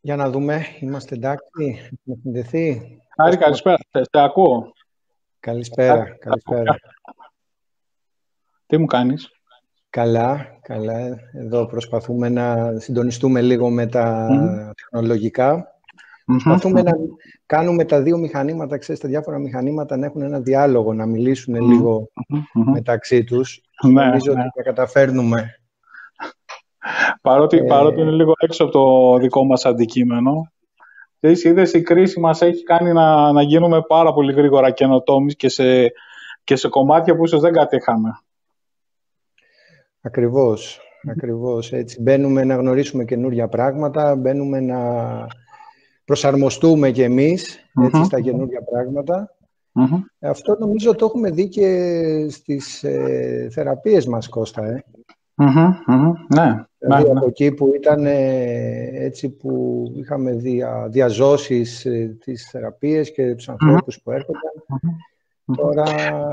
Για να δούμε, είμαστε εντάξει, έχουμε συνδεθεί. είμαστε εντάξει, έχουμε συνδεθεί. Άρη, καλησπέρα, σε ακούω. Καλησπέρα, καλησπέρα. Τι μου κάνεις; Καλά, καλά. Εδώ προσπαθούμε να συντονιστούμε λίγο με τα τεχνολογικά. Προσπαθούμε να κάνουμε τα δύο μηχανήματα, ξέρεις, τα διάφορα μηχανήματα να έχουν ένα διάλογο, να μιλήσουν λίγο μεταξύ τους. Ναι, Νομίζω ναι. ότι τα καταφέρνουμε. Παρότι, Ε, παρότι είναι λίγο έξω από το δικό μας αντικείμενο. Ξέρεις, είδες, η κρίση μας έχει κάνει να, να γίνουμε πάρα πολύ γρήγορα καινοτόμοι και σε, και σε κομμάτια που ίσως δεν κατέχαμε. Ακριβώς, ακριβώς. Έτσι, μπαίνουμε να γνωρίσουμε καινούργια πράγματα, μπαίνουμε να προσαρμοστούμε κι εμείς έτσι, Μμμ. στα καινούργια πράγματα. Μμμ. Αυτό νομίζω το έχουμε δει και στις ε, θεραπείες μας, Κώστα. Ε. Μμμ, μμμ. Ναι, Δηλαδή ναι, ναι. από εκεί που ήταν ε, έτσι που είχαμε δια, διαζώσεις ε, τις θεραπείες και τους ανθρώπους που έρχονταν. Τώρα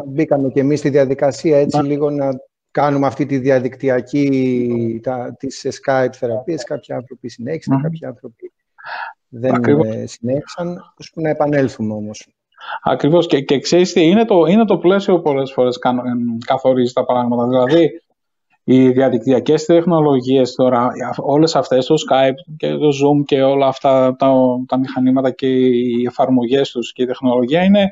μπήκαμε και εμείς στη διαδικασία έτσι λίγο να κάνουμε αυτή τη διαδικτυακή τα, τις Skype θεραπείες. Κάποιοι άνθρωποι συνέχισαν, Μμμ. κάποιοι άνθρωποι δεν Ακριβώς. ε, συνέχισαν, ώσπου να επανέλθουμε όμως. Ακριβώς. Και, και ξέρεις τι, είναι το, είναι το πλαίσιο που πολλές φορές κανο- εμ, καθορίζει τα πράγματα. Δηλαδή, οι διαδικτυακές τεχνολογίες τώρα, α- όλες αυτές, το Skype και το Zoom και όλα αυτά τα, τα μηχανήματα και οι εφαρμογές τους και η τεχνολογία είναι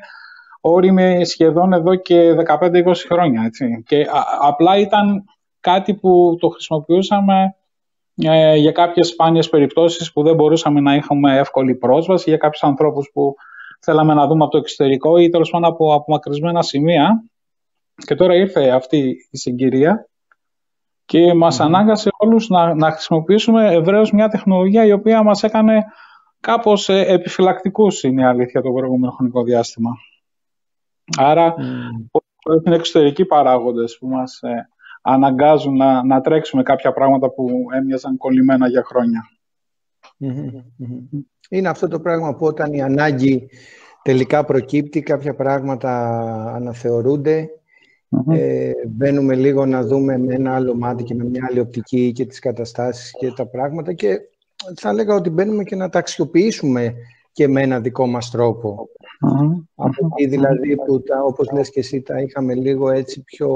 όριμη σχεδόν εδώ και 15-20 χρόνια. Έτσι. Και α- απλά ήταν κάτι που το χρησιμοποιούσαμε ε, για κάποιες σπάνιες περιπτώσεις που δεν μπορούσαμε να έχουμε εύκολη πρόσβαση, για κάποιους ανθρώπους που θέλαμε να δούμε από το εξωτερικό ή τέλος πάντων από απομακρυσμένα σημεία. Και τώρα ήρθε αυτή η συγκυρία και μας ανάγκασε όλους να, να χρησιμοποιήσουμε ευρέως μια τεχνολογία η οποία μας έκανε κάπως ε, επιφυλακτικούς, είναι η αλήθεια, το προηγούμενο χρονικό διάστημα. Άρα, πολλοί είναι εξωτερικοί παράγοντες που μας ε, αναγκάζουν να, να τρέξουμε κάποια πράγματα που έμοιαζαν κολλημένα για χρόνια. Μμμ, μμμ. Είναι αυτό το πράγμα που όταν η ανάγκη τελικά προκύπτει, κάποια πράγματα αναθεωρούνται, Μμμ. ε, μπαίνουμε λίγο να δούμε με ένα άλλο μάτι και με μια άλλη οπτική και τις καταστάσεις και τα πράγματα και θα έλεγα ότι μπαίνουμε και να τα αξιοποιήσουμε και με ένα δικό μας τρόπο. Μμμ. Από εκεί δηλαδή που τα, όπως λες και εσύ τα είχαμε λίγο έτσι πιο,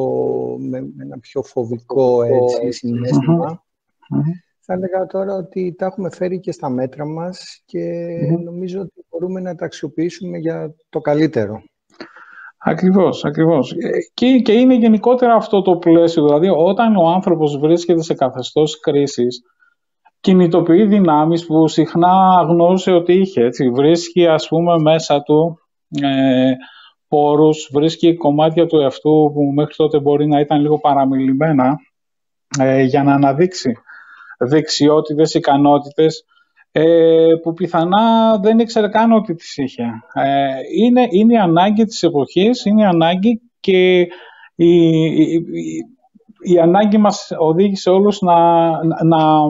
με, με ένα πιο φοβικό έτσι, συναίσθημα. Μμμ. Θα έλεγα τώρα ότι τα έχουμε φέρει και στα μέτρα μας και νομίζω ότι μπορούμε να τα αξιοποιήσουμε για το καλύτερο. Ακριβώς, ακριβώς. Ε, Και, και είναι γενικότερα αυτό το πλαίσιο, δηλαδή όταν ο άνθρωπος βρίσκεται σε καθεστώς κρίσης, κινητοποιεί δυνάμεις που συχνά αγνοούσε ότι είχε. Έτσι. Βρίσκει, ας πούμε, μέσα του ε, πόρους, βρίσκει κομμάτια του εαυτού που μέχρι τότε μπορεί να ήταν λίγο παραμιλημένα ε, για να αναδείξει δεξιότητες, ικανότητες ε, που πιθανά δεν ήξερε καν ότι τις είχε. Ε, είναι, είναι η ανάγκη της εποχής, είναι η ανάγκη και η, η, η, η ανάγκη μας οδήγησε όλους να, να,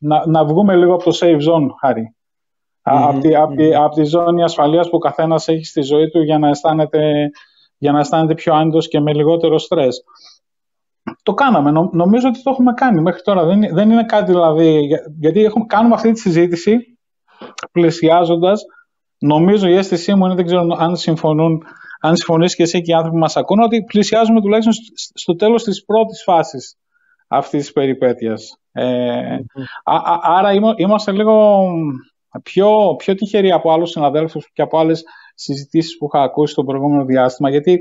να, να βγούμε λίγο από το safe zone, Χάρη. Μμμ, Από τη, απ' τη, μμμ. απ' τη ζώνη ασφαλείας που ο καθένας έχει στη ζωή του για να αισθάνεται, για να αισθάνεται πιο άνετος και με λιγότερο στρες. Το κάναμε. Νο- νομίζω ότι το έχουμε κάνει μέχρι τώρα. Δεν, δεν είναι κάτι δηλαδή. για- Γιατί έχουμε, κάνουμε αυτή τη συζήτηση πλησιάζοντας. Νομίζω η αίσθησή μου είναι, δεν ξέρω αν συμφωνούν, αν συμφωνείς και εσύ και οι άνθρωποι που μας ακούν, ότι πλησιάζουμε τουλάχιστον σ- στο τέλος της πρώτης φάσης αυτής της περιπέτειας. Ε, α- α- άρα είμα- είμαστε λίγο πιο, πιο τυχεροί από άλλους συναδέλφους και από άλλες συζητήσεις που είχα ακούσει το προηγούμενο διάστημα, γιατί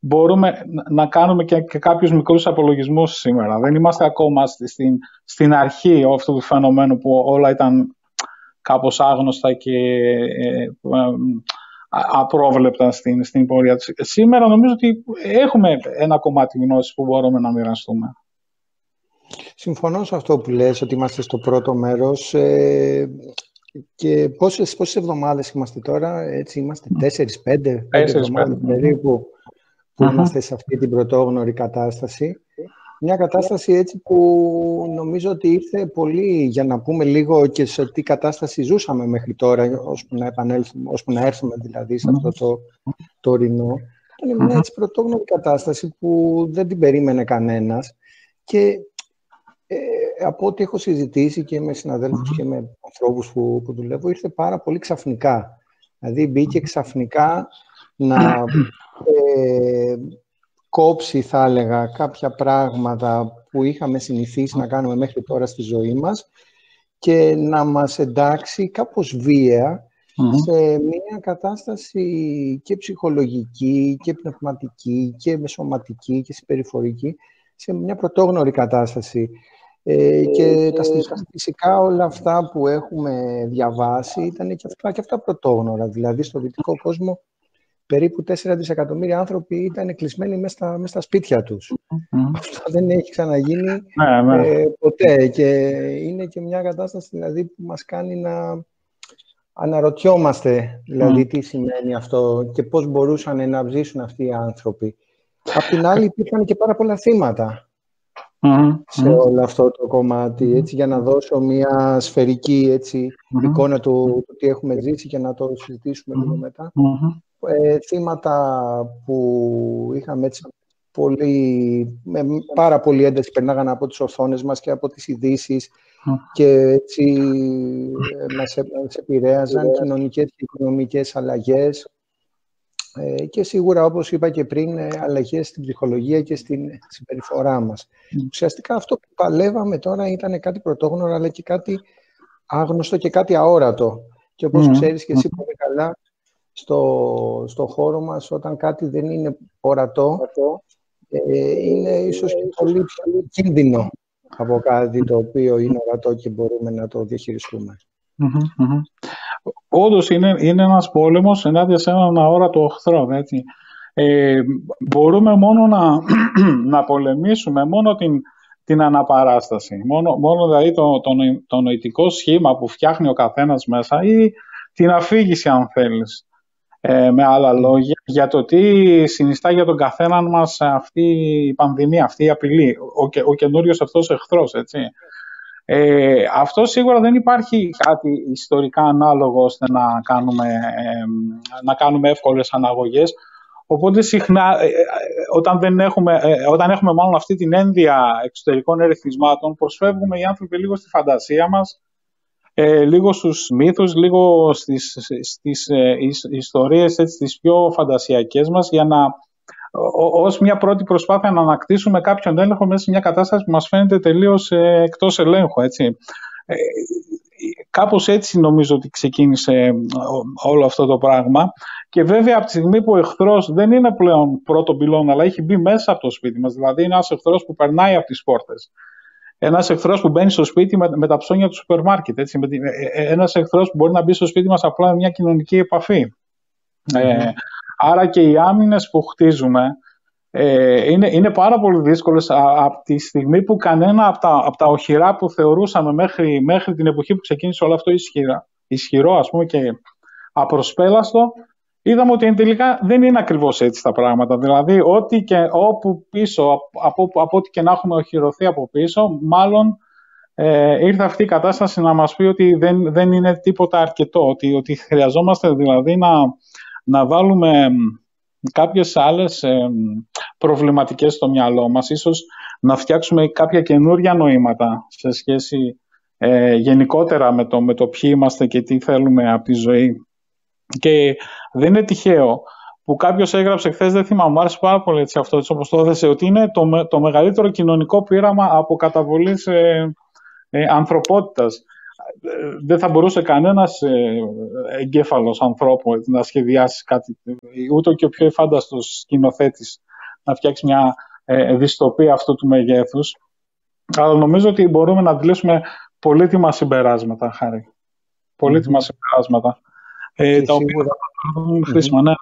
μπορούμε να- να κάνουμε και, και κάποιους μικρούς απολογισμούς σήμερα. Δεν είμαστε ακόμα στη- στην, στην αρχή αυτού του φαινομένου που όλα ήταν κάπως άγνωστα και ε, ε, α- απρόβλεπτα στην, στην πορεία της. Σήμερα νομίζω ότι έχουμε ένα κομμάτι γνώσης που μπορούμε να μοιραστούμε. Συμφωνώ σε αυτό που λες, ότι είμαστε στο πρώτο μέρος. Ε, και πόσες, πόσες εβδομάδες είμαστε τώρα, έτσι είμαστε τέσσερις, πέντε, πέντε Τέσσερις, εβδομάδες πέντε. περίπου που Μμμ. είμαστε σε αυτή την πρωτόγνωρη κατάσταση. Μια κατάσταση έτσι που νομίζω ότι ήρθε πολύ για να πούμε λίγο και σε τι κατάσταση ζούσαμε μέχρι τώρα, ώσπου να επανέλθουμε, ώσπου να έρθουμε δηλαδή σε αυτό το τωρινό. Ήταν μια έτσι πρωτόγνωρη κατάσταση που δεν την περίμενε κανένας και ε, από ό,τι έχω συζητήσει και με συναδέλφους και με ανθρώπους που, που δουλεύω, ήρθε πάρα πολύ ξαφνικά. Δηλαδή μπήκε ξαφνικά να ε, κόψει, θα έλεγα, κάποια πράγματα που είχαμε συνηθίσει να κάνουμε μέχρι τώρα στη ζωή μας και να μας εντάξει κάπως σε μια κατάσταση και ψυχολογική και πνευματική και σωματική και συμπεριφορική σε μια πρωτόγνωρη κατάσταση. Ε, και τα φυσικά όλα αυτά που έχουμε διαβάσει ήταν και αυτά, και αυτά πρωτόγνωρα. Δηλαδή, στο δυτικό κόσμο περίπου 4 δισεκατομμύρια άνθρωποι ήταν κλεισμένοι μέσα στα, μέσα στα σπίτια τους. Αυτό δεν έχει ξαναγίνει ναι, ναι. Ε, ποτέ. Και είναι και μια κατάσταση δηλαδή, που μας κάνει να αναρωτιόμαστε δηλαδή, τι σημαίνει αυτό και πώς μπορούσαν να ζήσουν αυτοί οι άνθρωποι. Απ' την άλλη υπήρχαν και πάρα πολλά θύματα σε όλο αυτό το κομμάτι, έτσι, για να δώσω μια σφαιρική έτσι, εικόνα του, του τι έχουμε ζήσει και να το συζητήσουμε λίγο μετά. Ε, θύματα που είχαμε έτσι πολύ, με πάρα πολύ ένταση περνάγαν από τις οθόνες μας και από τις ειδήσεις και έτσι ε, μας, μας επηρέαζαν κοινωνικές και οικονομικές αλλαγές ε, και σίγουρα, όπως είπα και πριν, ε, αλλαγές στην ψυχολογία και στην συμπεριφορά μας. Ουσιαστικά αυτό που παλεύαμε τώρα ήταν κάτι πρωτόγνωρο, αλλά και κάτι άγνωστο και κάτι αόρατο. Και όπως mm. ξέρεις και εσύ πολύ καλά, στο, στο χώρο μας, όταν κάτι δεν είναι ορατό, ε, είναι ίσως και πολύ πιο κίνδυνο από κάτι το οποίο είναι ορατό και μπορούμε να το διαχειριστούμε. Mm-hmm, Όντως είναι, είναι ένας πόλεμος ενάντια σε έναν αόρατο οχθρό. Έτσι. Ε, μπορούμε μόνο να, να πολεμήσουμε μόνο την, την αναπαράσταση. Μόνο, μόνο δηλαδή το, το, το νοητικό σχήμα που φτιάχνει ο καθένας μέσα ή την αφήγηση αν θέλεις. Ε, με άλλα λόγια, για το τι συνιστά για τον καθέναν μας αυτή η πανδημία, αυτή η απειλή, ο, ο καινούριος αυτός εχθρός, έτσι. Ε, αυτό σίγουρα δεν υπάρχει κάτι ιστορικά ανάλογο ώστε να κάνουμε, ε, να κάνουμε εύκολες αναγωγές. Οπότε συχνά, ε, ε, όταν, δεν έχουμε, όταν έχουμε μάλλον αυτή την ένδια εξωτερικών ερεθισμάτων, προσφεύγουμε οι άνθρωποι λίγο στη φαντασία μας, λίγο στους μύθους, λίγο στις, στις ιστορίες έτσι, τις πιο φαντασιακές μας για να ως μια πρώτη προσπάθεια να ανακτήσουμε κάποιον έλεγχο μέσα σε μια κατάσταση που μας φαίνεται τελείως ε, εκτός ελέγχου. Έτσι. Ε, κάπως έτσι νομίζω ότι ξεκίνησε ε, όλο αυτό το πράγμα και βέβαια από τη στιγμή που ο εχθρός δεν είναι πλέον πρώτο πυλόν αλλά έχει μπει μέσα από το σπίτι μας, δηλαδή είναι ένας εχθρός που περνάει από τις πόρτες. Ένας εχθρός που μπαίνει στο σπίτι με, με τα ψώνια του σούπερ μάρκετ. Ένας εχθρός που μπορεί να μπει στο σπίτι μας απλά με μια κοινωνική επαφή. Ε, Άρα και οι άμυνες που χτίζουμε ε, είναι, είναι πάρα πολύ δύσκολες από τη στιγμή που κανένα από τα, από τα οχυρά που θεωρούσαμε μέχρι, μέχρι την εποχή που ξεκίνησε όλο αυτό ισχυρά, ισχυρό ας πούμε και απροσπέλαστο, είδαμε ότι τελικά δεν είναι ακριβώς έτσι τα πράγματα. Δηλαδή, ό,τι και όπου πίσω, από, από, ό,τι και να έχουμε οχυρωθεί από πίσω, μάλλον ε, ήρθε αυτή η κατάσταση να μας πει ότι δεν, δεν είναι τίποτα αρκετό, ότι, ότι χρειαζόμαστε δηλαδή να, να βάλουμε κάποιες άλλες προβληματικές στο μυαλό μας, ίσως να φτιάξουμε κάποια καινούρια νοήματα σε σχέση ε, γενικότερα με το, με το ποιοι είμαστε και τι θέλουμε από τη ζωή. Και δεν είναι τυχαίο που κάποιος έγραψε χθες, δεν θυμάμαι, μου άρεσε πάρα πολύ έτσι αυτό, έτσι, όπως το έδεσε, ότι είναι το, το μεγαλύτερο κοινωνικό πείραμα από καταβολή ε, ε, ανθρωπότητας δεν θα μπορούσε κανένας ε, εγκέφαλος ανθρώπου να σχεδιάσει κάτι, ούτε και ο πιο εφάνταστος σκηνοθέτης να φτιάξει μια ε, δυστοπία αυτού του μεγέθους. Αλλά νομίζω ότι μπορούμε να αντιλήσουμε πολύτιμα συμπεράσματα, Χάρη. Πολύτιμα συμπεράσματα. Ε, τα οποία θα χρήσιμα, ναι.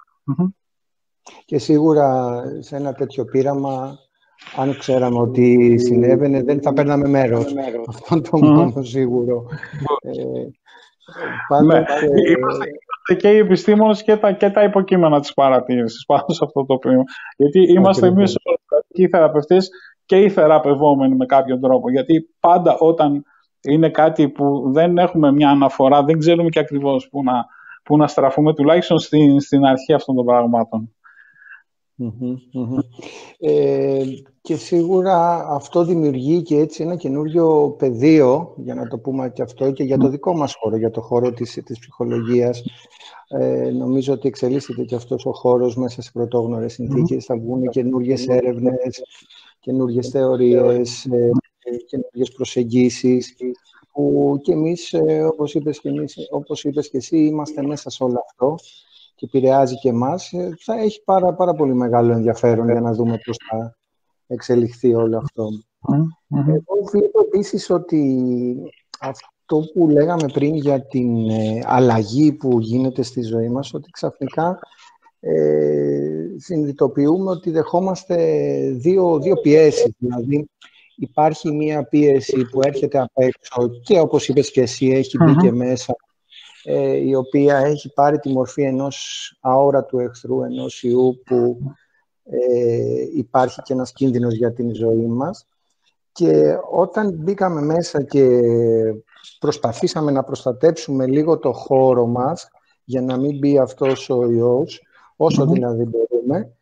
Και σίγουρα σε ένα τέτοιο πείραμα αν ξέραμε ότι συνέβαινε, δεν θα παίρναμε μέρος. Αυτό το μόνο σίγουρο. Ε, ναι. Ε, είμαστε, και οι επιστήμονες και τα, και τα υποκείμενα της παρατήρησης πάνω σε αυτό το πράγμα. Γιατί είμαστε εμείς οι θεραπευτές και οι θεραπευόμενοι με κάποιον τρόπο. Γιατί πάντα όταν είναι κάτι που δεν έχουμε μια αναφορά, δεν ξέρουμε και ακριβώς πού να, πού να στραφούμε, τουλάχιστον στην, στην αρχή αυτών των πραγμάτων. Ε, και σίγουρα αυτό δημιουργεί και έτσι ένα καινούριο πεδίο, για να το πούμε και αυτό, και για το δικό μας χώρο, για το χώρο της, της ψυχολογίας. Ε, νομίζω ότι εξελίσσεται και αυτός ο χώρος μέσα σε πρωτόγνωρες συνθήκες. Θα βγουν καινούριε έρευνες, καινούριε θεωρίες, ε, καινούριε προσεγγίσεις, που και εμείς, ε, όπως είπες και, εμείς, όπως είπες και εσύ, είμαστε μέσα σε όλο αυτό και επηρεάζει και εμάς, ε, θα έχει πάρα, πάρα πολύ μεγάλο ενδιαφέρον για να δούμε πώς θα εξελιχθεί όλο αυτό. Εγώ βλέπω επίσης ότι αυτό που λέγαμε πριν για την ε, αλλαγή που γίνεται στη ζωή μας, ότι ξαφνικά ε, συνειδητοποιούμε ότι δεχόμαστε δύο, δύο πιέσεις. Δηλαδή, υπάρχει μία πίεση που έρχεται απ' έξω και όπως είπες και εσύ έχει μπει και μέσα ε, η οποία έχει πάρει τη μορφή ενός αόρατου εχθρού, ενός ιού που ε, υπάρχει και ένας κίνδυνος για την ζωή μας. Και όταν μπήκαμε μέσα και προσπαθήσαμε να προστατέψουμε λίγο το χώρο μας για να μην μπει αυτός ο ιός, όσο δηλαδή μπορούμε,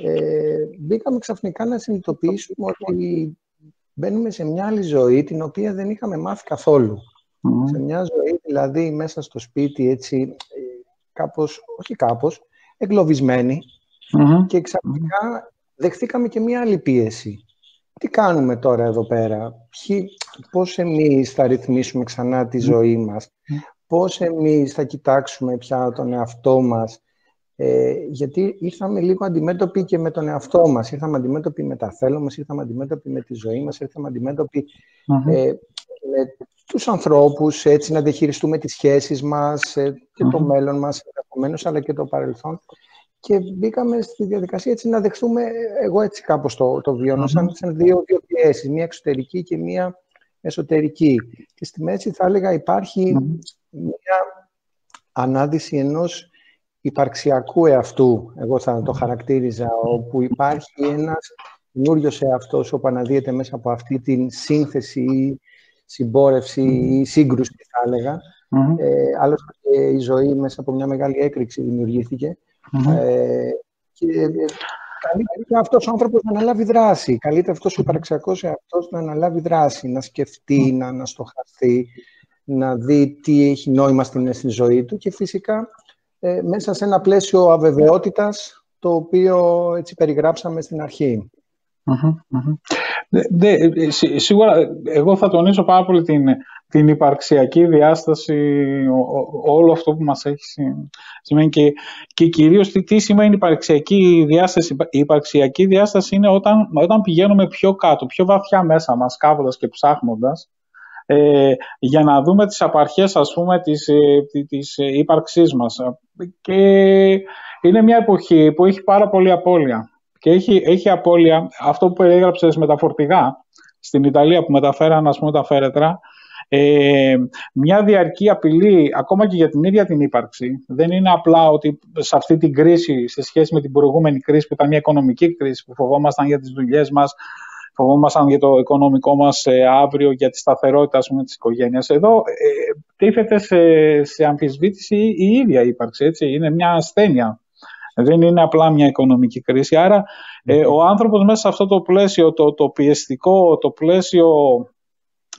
ε, μπήκαμε ξαφνικά να συνειδητοποιήσουμε ότι μπαίνουμε σε μια άλλη ζωή την οποία δεν είχαμε μάθει καθόλου. Σε μια ζωή, δηλαδή, μέσα στο σπίτι, έτσι, ε, κάπως, όχι κάπως, εγκλωβισμένοι και ξαφνικά δεχθήκαμε και μια άλλη πίεση. Τι κάνουμε τώρα εδώ πέρα, Ποιοι, πώς εμείς θα ρυθμίσουμε ξανά τη ζωή μας, πώς εμείς θα κοιτάξουμε πια τον εαυτό μας, ε, γιατί ήρθαμε λίγο αντιμέτωποι και με τον εαυτό μας, ήρθαμε αντιμέτωποι με τα θέλω μας, ήρθαμε αντιμέτωποι με τη ζωή μας, ήρθαμε ε, με τους ανθρώπους, έτσι να διαχειριστούμε τις σχέσεις μας ε, και το μέλλον μας, αλλά και το παρελθόν. Και μπήκαμε στη διαδικασία έτσι να δεχθούμε, εγώ έτσι κάπως το, το βιώνω, σαν, δύο, δύο πιέσεις, μία εξωτερική και μία εσωτερική. Και στη μέση θα έλεγα υπάρχει μία ανάδυση ενός υπαρξιακού εαυτού, εγώ θα το χαρακτήριζα, όπου υπάρχει ένας καινούριος εαυτός όπου αναδύεται μέσα από αυτή την σύνθεση συμπόρευση ή σύγκρουση, θα έλεγα. Ε, άλλωστε και η ζωή μέσα από μια μεγάλη έκρηξη δημιουργήθηκε. Ε, και ε, καλύτερα αυτός ο άνθρωπος να αναλάβει δράση. Καλύτερα αυτός ο υπαρξιακός εαυτός να αναλάβει δράση, να σκεφτεί, να αναστοχαστεί, να δει τι έχει νόημα στην, στη ζωή του και φυσικά ε, μέσα σε ένα πλαίσιο αβεβαιότητας το οποίο έτσι περιγράψαμε στην αρχή. Δε, ε, σίγουρα, εγώ θα τονίσω πάρα πολύ την, την υπαρξιακή διάσταση, όλο αυτό που μας έχει σημαίνει και, και κυρίως τι, τι σημαίνει υπαρξιακή διάσταση. Η υπαρξιακή διάσταση είναι όταν, όταν πηγαίνουμε πιο κάτω, πιο βαθιά μέσα μας, κάβοντας και ψάχνοντας, ε, για να δούμε τις απαρχές, ας πούμε, της, ε, της ύπαρξής μας. Και είναι μια εποχή που έχει πάρα πολύ απώλεια και έχει, έχει απώλεια αυτό που περιέγραψες με τα φορτηγά στην Ιταλία που μεταφέραν ας πούμε τα φέρετρα ε, μια διαρκή απειλή ακόμα και για την ίδια την ύπαρξη. Δεν είναι απλά ότι σε αυτή την κρίση σε σχέση με την προηγούμενη κρίση που ήταν μια οικονομική κρίση που φοβόμασταν για τις δουλειές μας φοβόμασταν για το οικονομικό μας ε, αύριο, για τη σταθερότητα ας πούμε, της οικογένειας. Εδώ ε, τίθεται σε, σε αμφισβήτηση η ίδια ύπαρξη. Έτσι. Είναι μια ασθένεια δεν είναι απλά μια οικονομική κρίση. Άρα ε, ο άνθρωπος μέσα σε αυτό το πλαίσιο, το, το πιεστικό, το πλαίσιο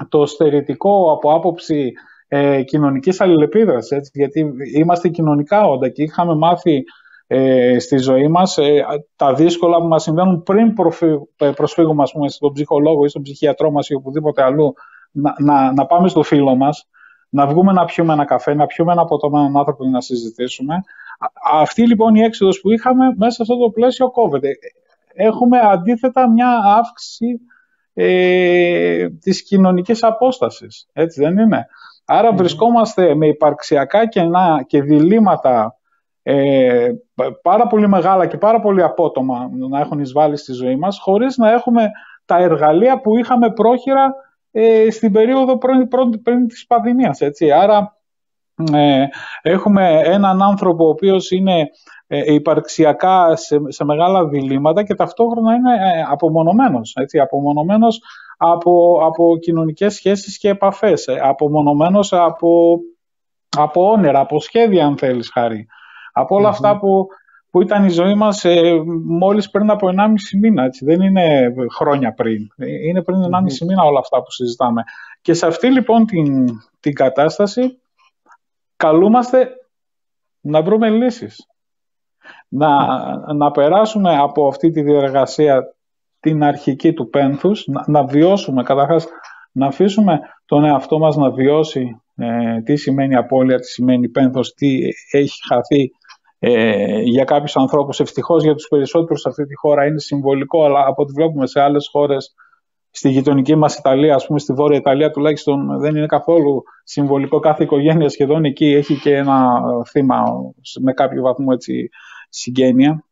το στερητικό από άποψη ε, κοινωνικής αλληλεπίδρασης, έτσι, γιατί είμαστε κοινωνικά όντα και είχαμε μάθει ε, στη ζωή μας ε, τα δύσκολα που μας συμβαίνουν πριν ε, προσφύγουμε ας πούμε, στον ψυχολόγο ή στον ψυχιατρό μας ή οπουδήποτε αλλού να, να, να πάμε στο φίλο μας να βγούμε να πιούμε ένα καφέ, να πιούμε ένα ποτό με έναν άνθρωπο για να συζητήσουμε. Αυτή λοιπόν η έξοδος που είχαμε μέσα σε αυτό το πλαίσιο κόβεται. Έχουμε αντίθετα μια αύξηση ε, της κοινωνικής απόστασης. Έτσι δεν είναι; Άρα βρισκόμαστε με υπαρξιακά κενά και διλήμματα ε, πάρα πολύ μεγάλα και πάρα πολύ απότομα να έχουν εισβάλει στη ζωή μας χωρίς να έχουμε τα εργαλεία που είχαμε πρόχειρα ε, στην περίοδο πριν, πριν, πριν της πανδημίας. Έτσι. Άρα ε, έχουμε έναν άνθρωπο ο οποίος είναι ε, υπαρξιακά σε, σε μεγάλα διλήμματα και ταυτόχρονα είναι ε, απομονωμένος, έτσι, απομονωμένος από, από κοινωνικές σχέσεις και επαφές, ε, απομονωμένος από, από όνειρα, από σχέδια αν θέλεις χάρη, από αυτά που, που ήταν η ζωή μας ε, μόλις πριν από 1,5 μήνα. Έτσι. Δεν είναι χρόνια πριν. Είναι πριν 1,5 μήνα όλα αυτά που συζητάμε. Και σε αυτή λοιπόν την, την κατάσταση καλούμαστε να βρούμε λύσεις. Να, να περάσουμε από αυτή τη διεργασία την αρχική του πένθους, να, να βιώσουμε καταρχάς, να αφήσουμε τον εαυτό μας να βιώσει ε, τι σημαίνει απώλεια, τι σημαίνει πένθος, τι έχει χαθεί ε, για κάποιους ανθρώπους. Ευτυχώς για τους περισσότερους σε αυτή τη χώρα είναι συμβολικό, αλλά από ό,τι βλέπουμε σε άλλες χώρες, στη γειτονική μας Ιταλία, ας πούμε στη Βόρεια Ιταλία τουλάχιστον δεν είναι καθόλου συμβολικό. Κάθε οικογένεια σχεδόν εκεί έχει και ένα θύμα με κάποιο βαθμό έτσι, συγγένεια.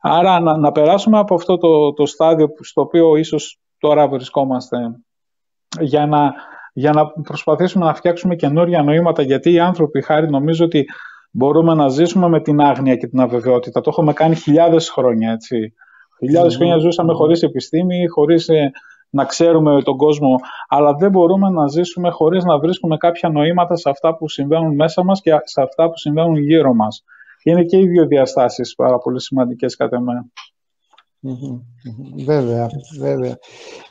Άρα να, να περάσουμε από αυτό το, το στάδιο στο οποίο ίσως τώρα βρισκόμαστε για να, για να προσπαθήσουμε να φτιάξουμε καινούργια νοήματα γιατί οι άνθρωποι χάρη νομίζω ότι μπορούμε να ζήσουμε με την άγνοια και την αβεβαιότητα. Το έχουμε κάνει χιλιάδες χρόνια, έτσι. Χιλιάδες χρόνια ζούσαμε χωρίς επιστήμη, χωρίς ε, να ξέρουμε τον κόσμο, αλλά δεν μπορούμε να ζήσουμε χωρίς να βρίσκουμε κάποια νοήματα σε αυτά που συμβαίνουν μέσα μας και σε αυτά που συμβαίνουν γύρω μας. Είναι και οι δύο διαστάσεις πάρα πολύ σημαντικές κατά μένα. Βέβαια, βέβαια.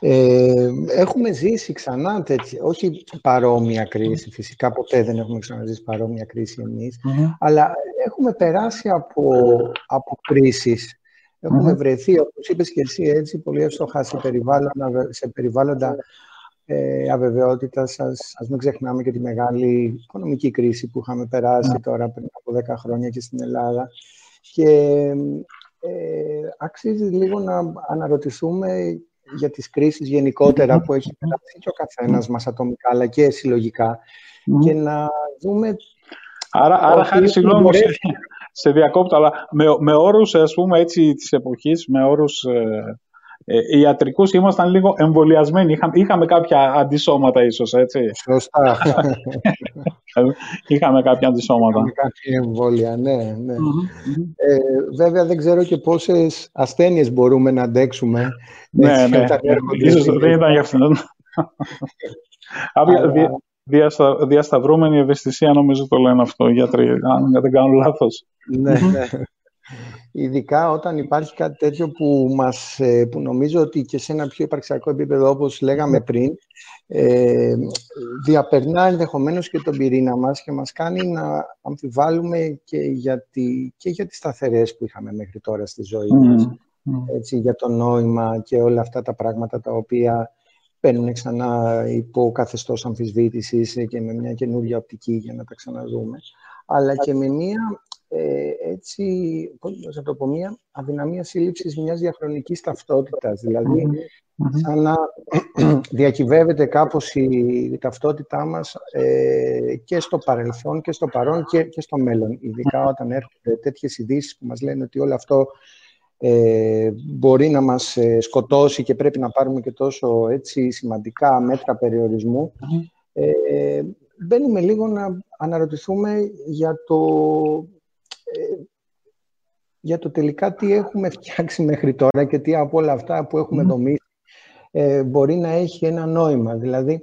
Ε, έχουμε ζήσει ξανά τέτοια, όχι παρόμοια κρίση, φυσικά ποτέ δεν έχουμε ξαναζήσει παρόμοια κρίση αλλά έχουμε περάσει από, από κρίσεις. Έχουμε βρεθεί, όπως είπες και εσύ έτσι, πολύ εύστοχα σε περιβάλλοντα, σε περιβάλλοντα ε, αβεβαιότητας. Ας, ας μην ξεχνάμε και τη μεγάλη οικονομική κρίση που είχαμε περάσει τώρα πριν από 10 χρόνια και στην Ελλάδα. Και ε, αξίζει λίγο να αναρωτηθούμε για τις κρίσεις γενικότερα που έχει περάσει και ο καθένας μας ατομικά αλλά και συλλογικά και να δούμε Άρα, άρα χάρη συγγνώμη, σε, σε διακόπτω, αλλά με, με όρους, ας πούμε, έτσι, της εποχής, με όρους ε, ε, ιατρικούς ήμασταν λίγο εμβολιασμένοι. Είχαμε, είχαμε κάποια αντισώματα ίσως, έτσι. Σωστά. είχαμε κάποια αντισώματα. Είχαμε κάποια εμβόλια, ναι. ναι. Ε, βέβαια δεν ξέρω και πόσες ασθένειες μπορούμε να αντέξουμε. Ναι, ναι. Ίσως δεν ήταν για αυτήν. Διαστα, διασταυρούμενη ευαισθησία νομίζω το λένε αυτό οι γιατροί, αν δεν κάνω λάθος. ναι, ναι. Ειδικά όταν υπάρχει κάτι τέτοιο που, μας, ε, που νομίζω ότι και σε ένα πιο υπαρξιακό επίπεδο, όπως λέγαμε πριν, ε, διαπερνά ενδεχομένως και τον πυρήνα μας και μας κάνει να αμφιβάλλουμε και για, τη, και για τις σταθερές που είχαμε μέχρι τώρα στη ζωή μας. Έτσι, για το νόημα και όλα αυτά τα πράγματα τα οποία παίρνουν ξανά υπό καθεστώς αμφισβήτησης και με μια καινούργια οπτική για να τα ξαναδούμε. Αλλά και με μια ε, έτσι, πώς να το πω, μια αδυναμία σύλληψης μιας διαχρονικής ταυτότητας. Δηλαδή, σαν να διακυβεύεται κάπως η, ταυτότητά μας ε, και στο παρελθόν και στο παρόν και, και στο μέλλον. Ειδικά όταν έρχονται τέτοιες ειδήσεις που μας λένε ότι όλο αυτό ε, μπορεί να μας ε, σκοτώσει και πρέπει να πάρουμε και τόσο έτσι, σημαντικά μέτρα περιορισμού. Ε, μπαίνουμε λίγο να αναρωτηθούμε για το ε, για το τελικά τι έχουμε φτιάξει μέχρι τώρα και τι από όλα αυτά που έχουμε mm. δομήσει ε, μπορεί να έχει ένα νόημα. Δηλαδή,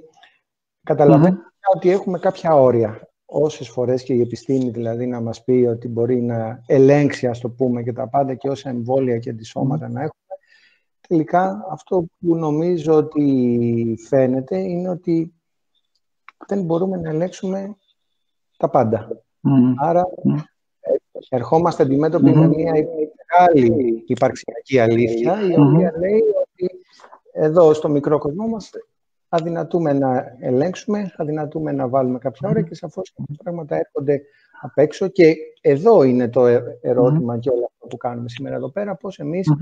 ότι έχουμε κάποια όρια. Όσες φορές και η επιστήμη δηλαδή να μας πει ότι μπορεί να ελέγξει, ας το πούμε, και τα πάντα και όσα εμβόλια και αντισώματα να έχουμε, τελικά αυτό που νομίζω ότι φαίνεται είναι ότι δεν μπορούμε να ελέγξουμε τα πάντα. Άρα ερχόμαστε αντιμέτωποι με μια μεγάλη υπαρξιακή αλήθεια, η οποία λέει ότι εδώ στο μικρό κόσμο μας αδυνατούμε να ελέγξουμε, αδυνατούμε να βάλουμε κάποια ώρα και σαφώς τα πράγματα έρχονται απ' έξω. Και εδώ είναι το ε, ερωτημα και όλο αυτό που κάνουμε σήμερα εδώ πέρα, πώς εμείς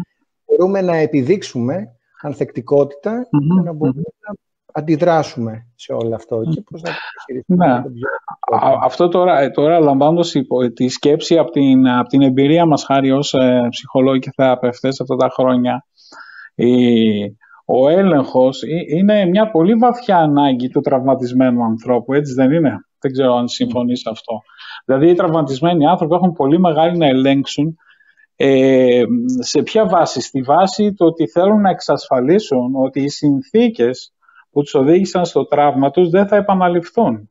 μπορούμε να επιδείξουμε ανθεκτικότητα για να μπορούμε να αντιδράσουμε σε όλο αυτό και πώς να το ναι. Αυτό τώρα, ε, τώρα λαμβάνοντας τη σκέψη από την, από την εμπειρία μας χάρη ως ε, ψυχολόγοι και θεραπευτές αυτά τα χρόνια η, ο έλεγχος είναι μια πολύ βαθιά ανάγκη του τραυματισμένου ανθρώπου, έτσι δεν είναι; Δεν ξέρω αν συμφωνείς σε αυτό. Δηλαδή οι τραυματισμένοι άνθρωποι έχουν πολύ μεγάλη να ελέγξουν ε, σε ποια βάση. Στη βάση το ότι θέλουν να εξασφαλίσουν ότι οι συνθήκες που τους οδήγησαν στο τραύμα τους δεν θα επαναληφθούν.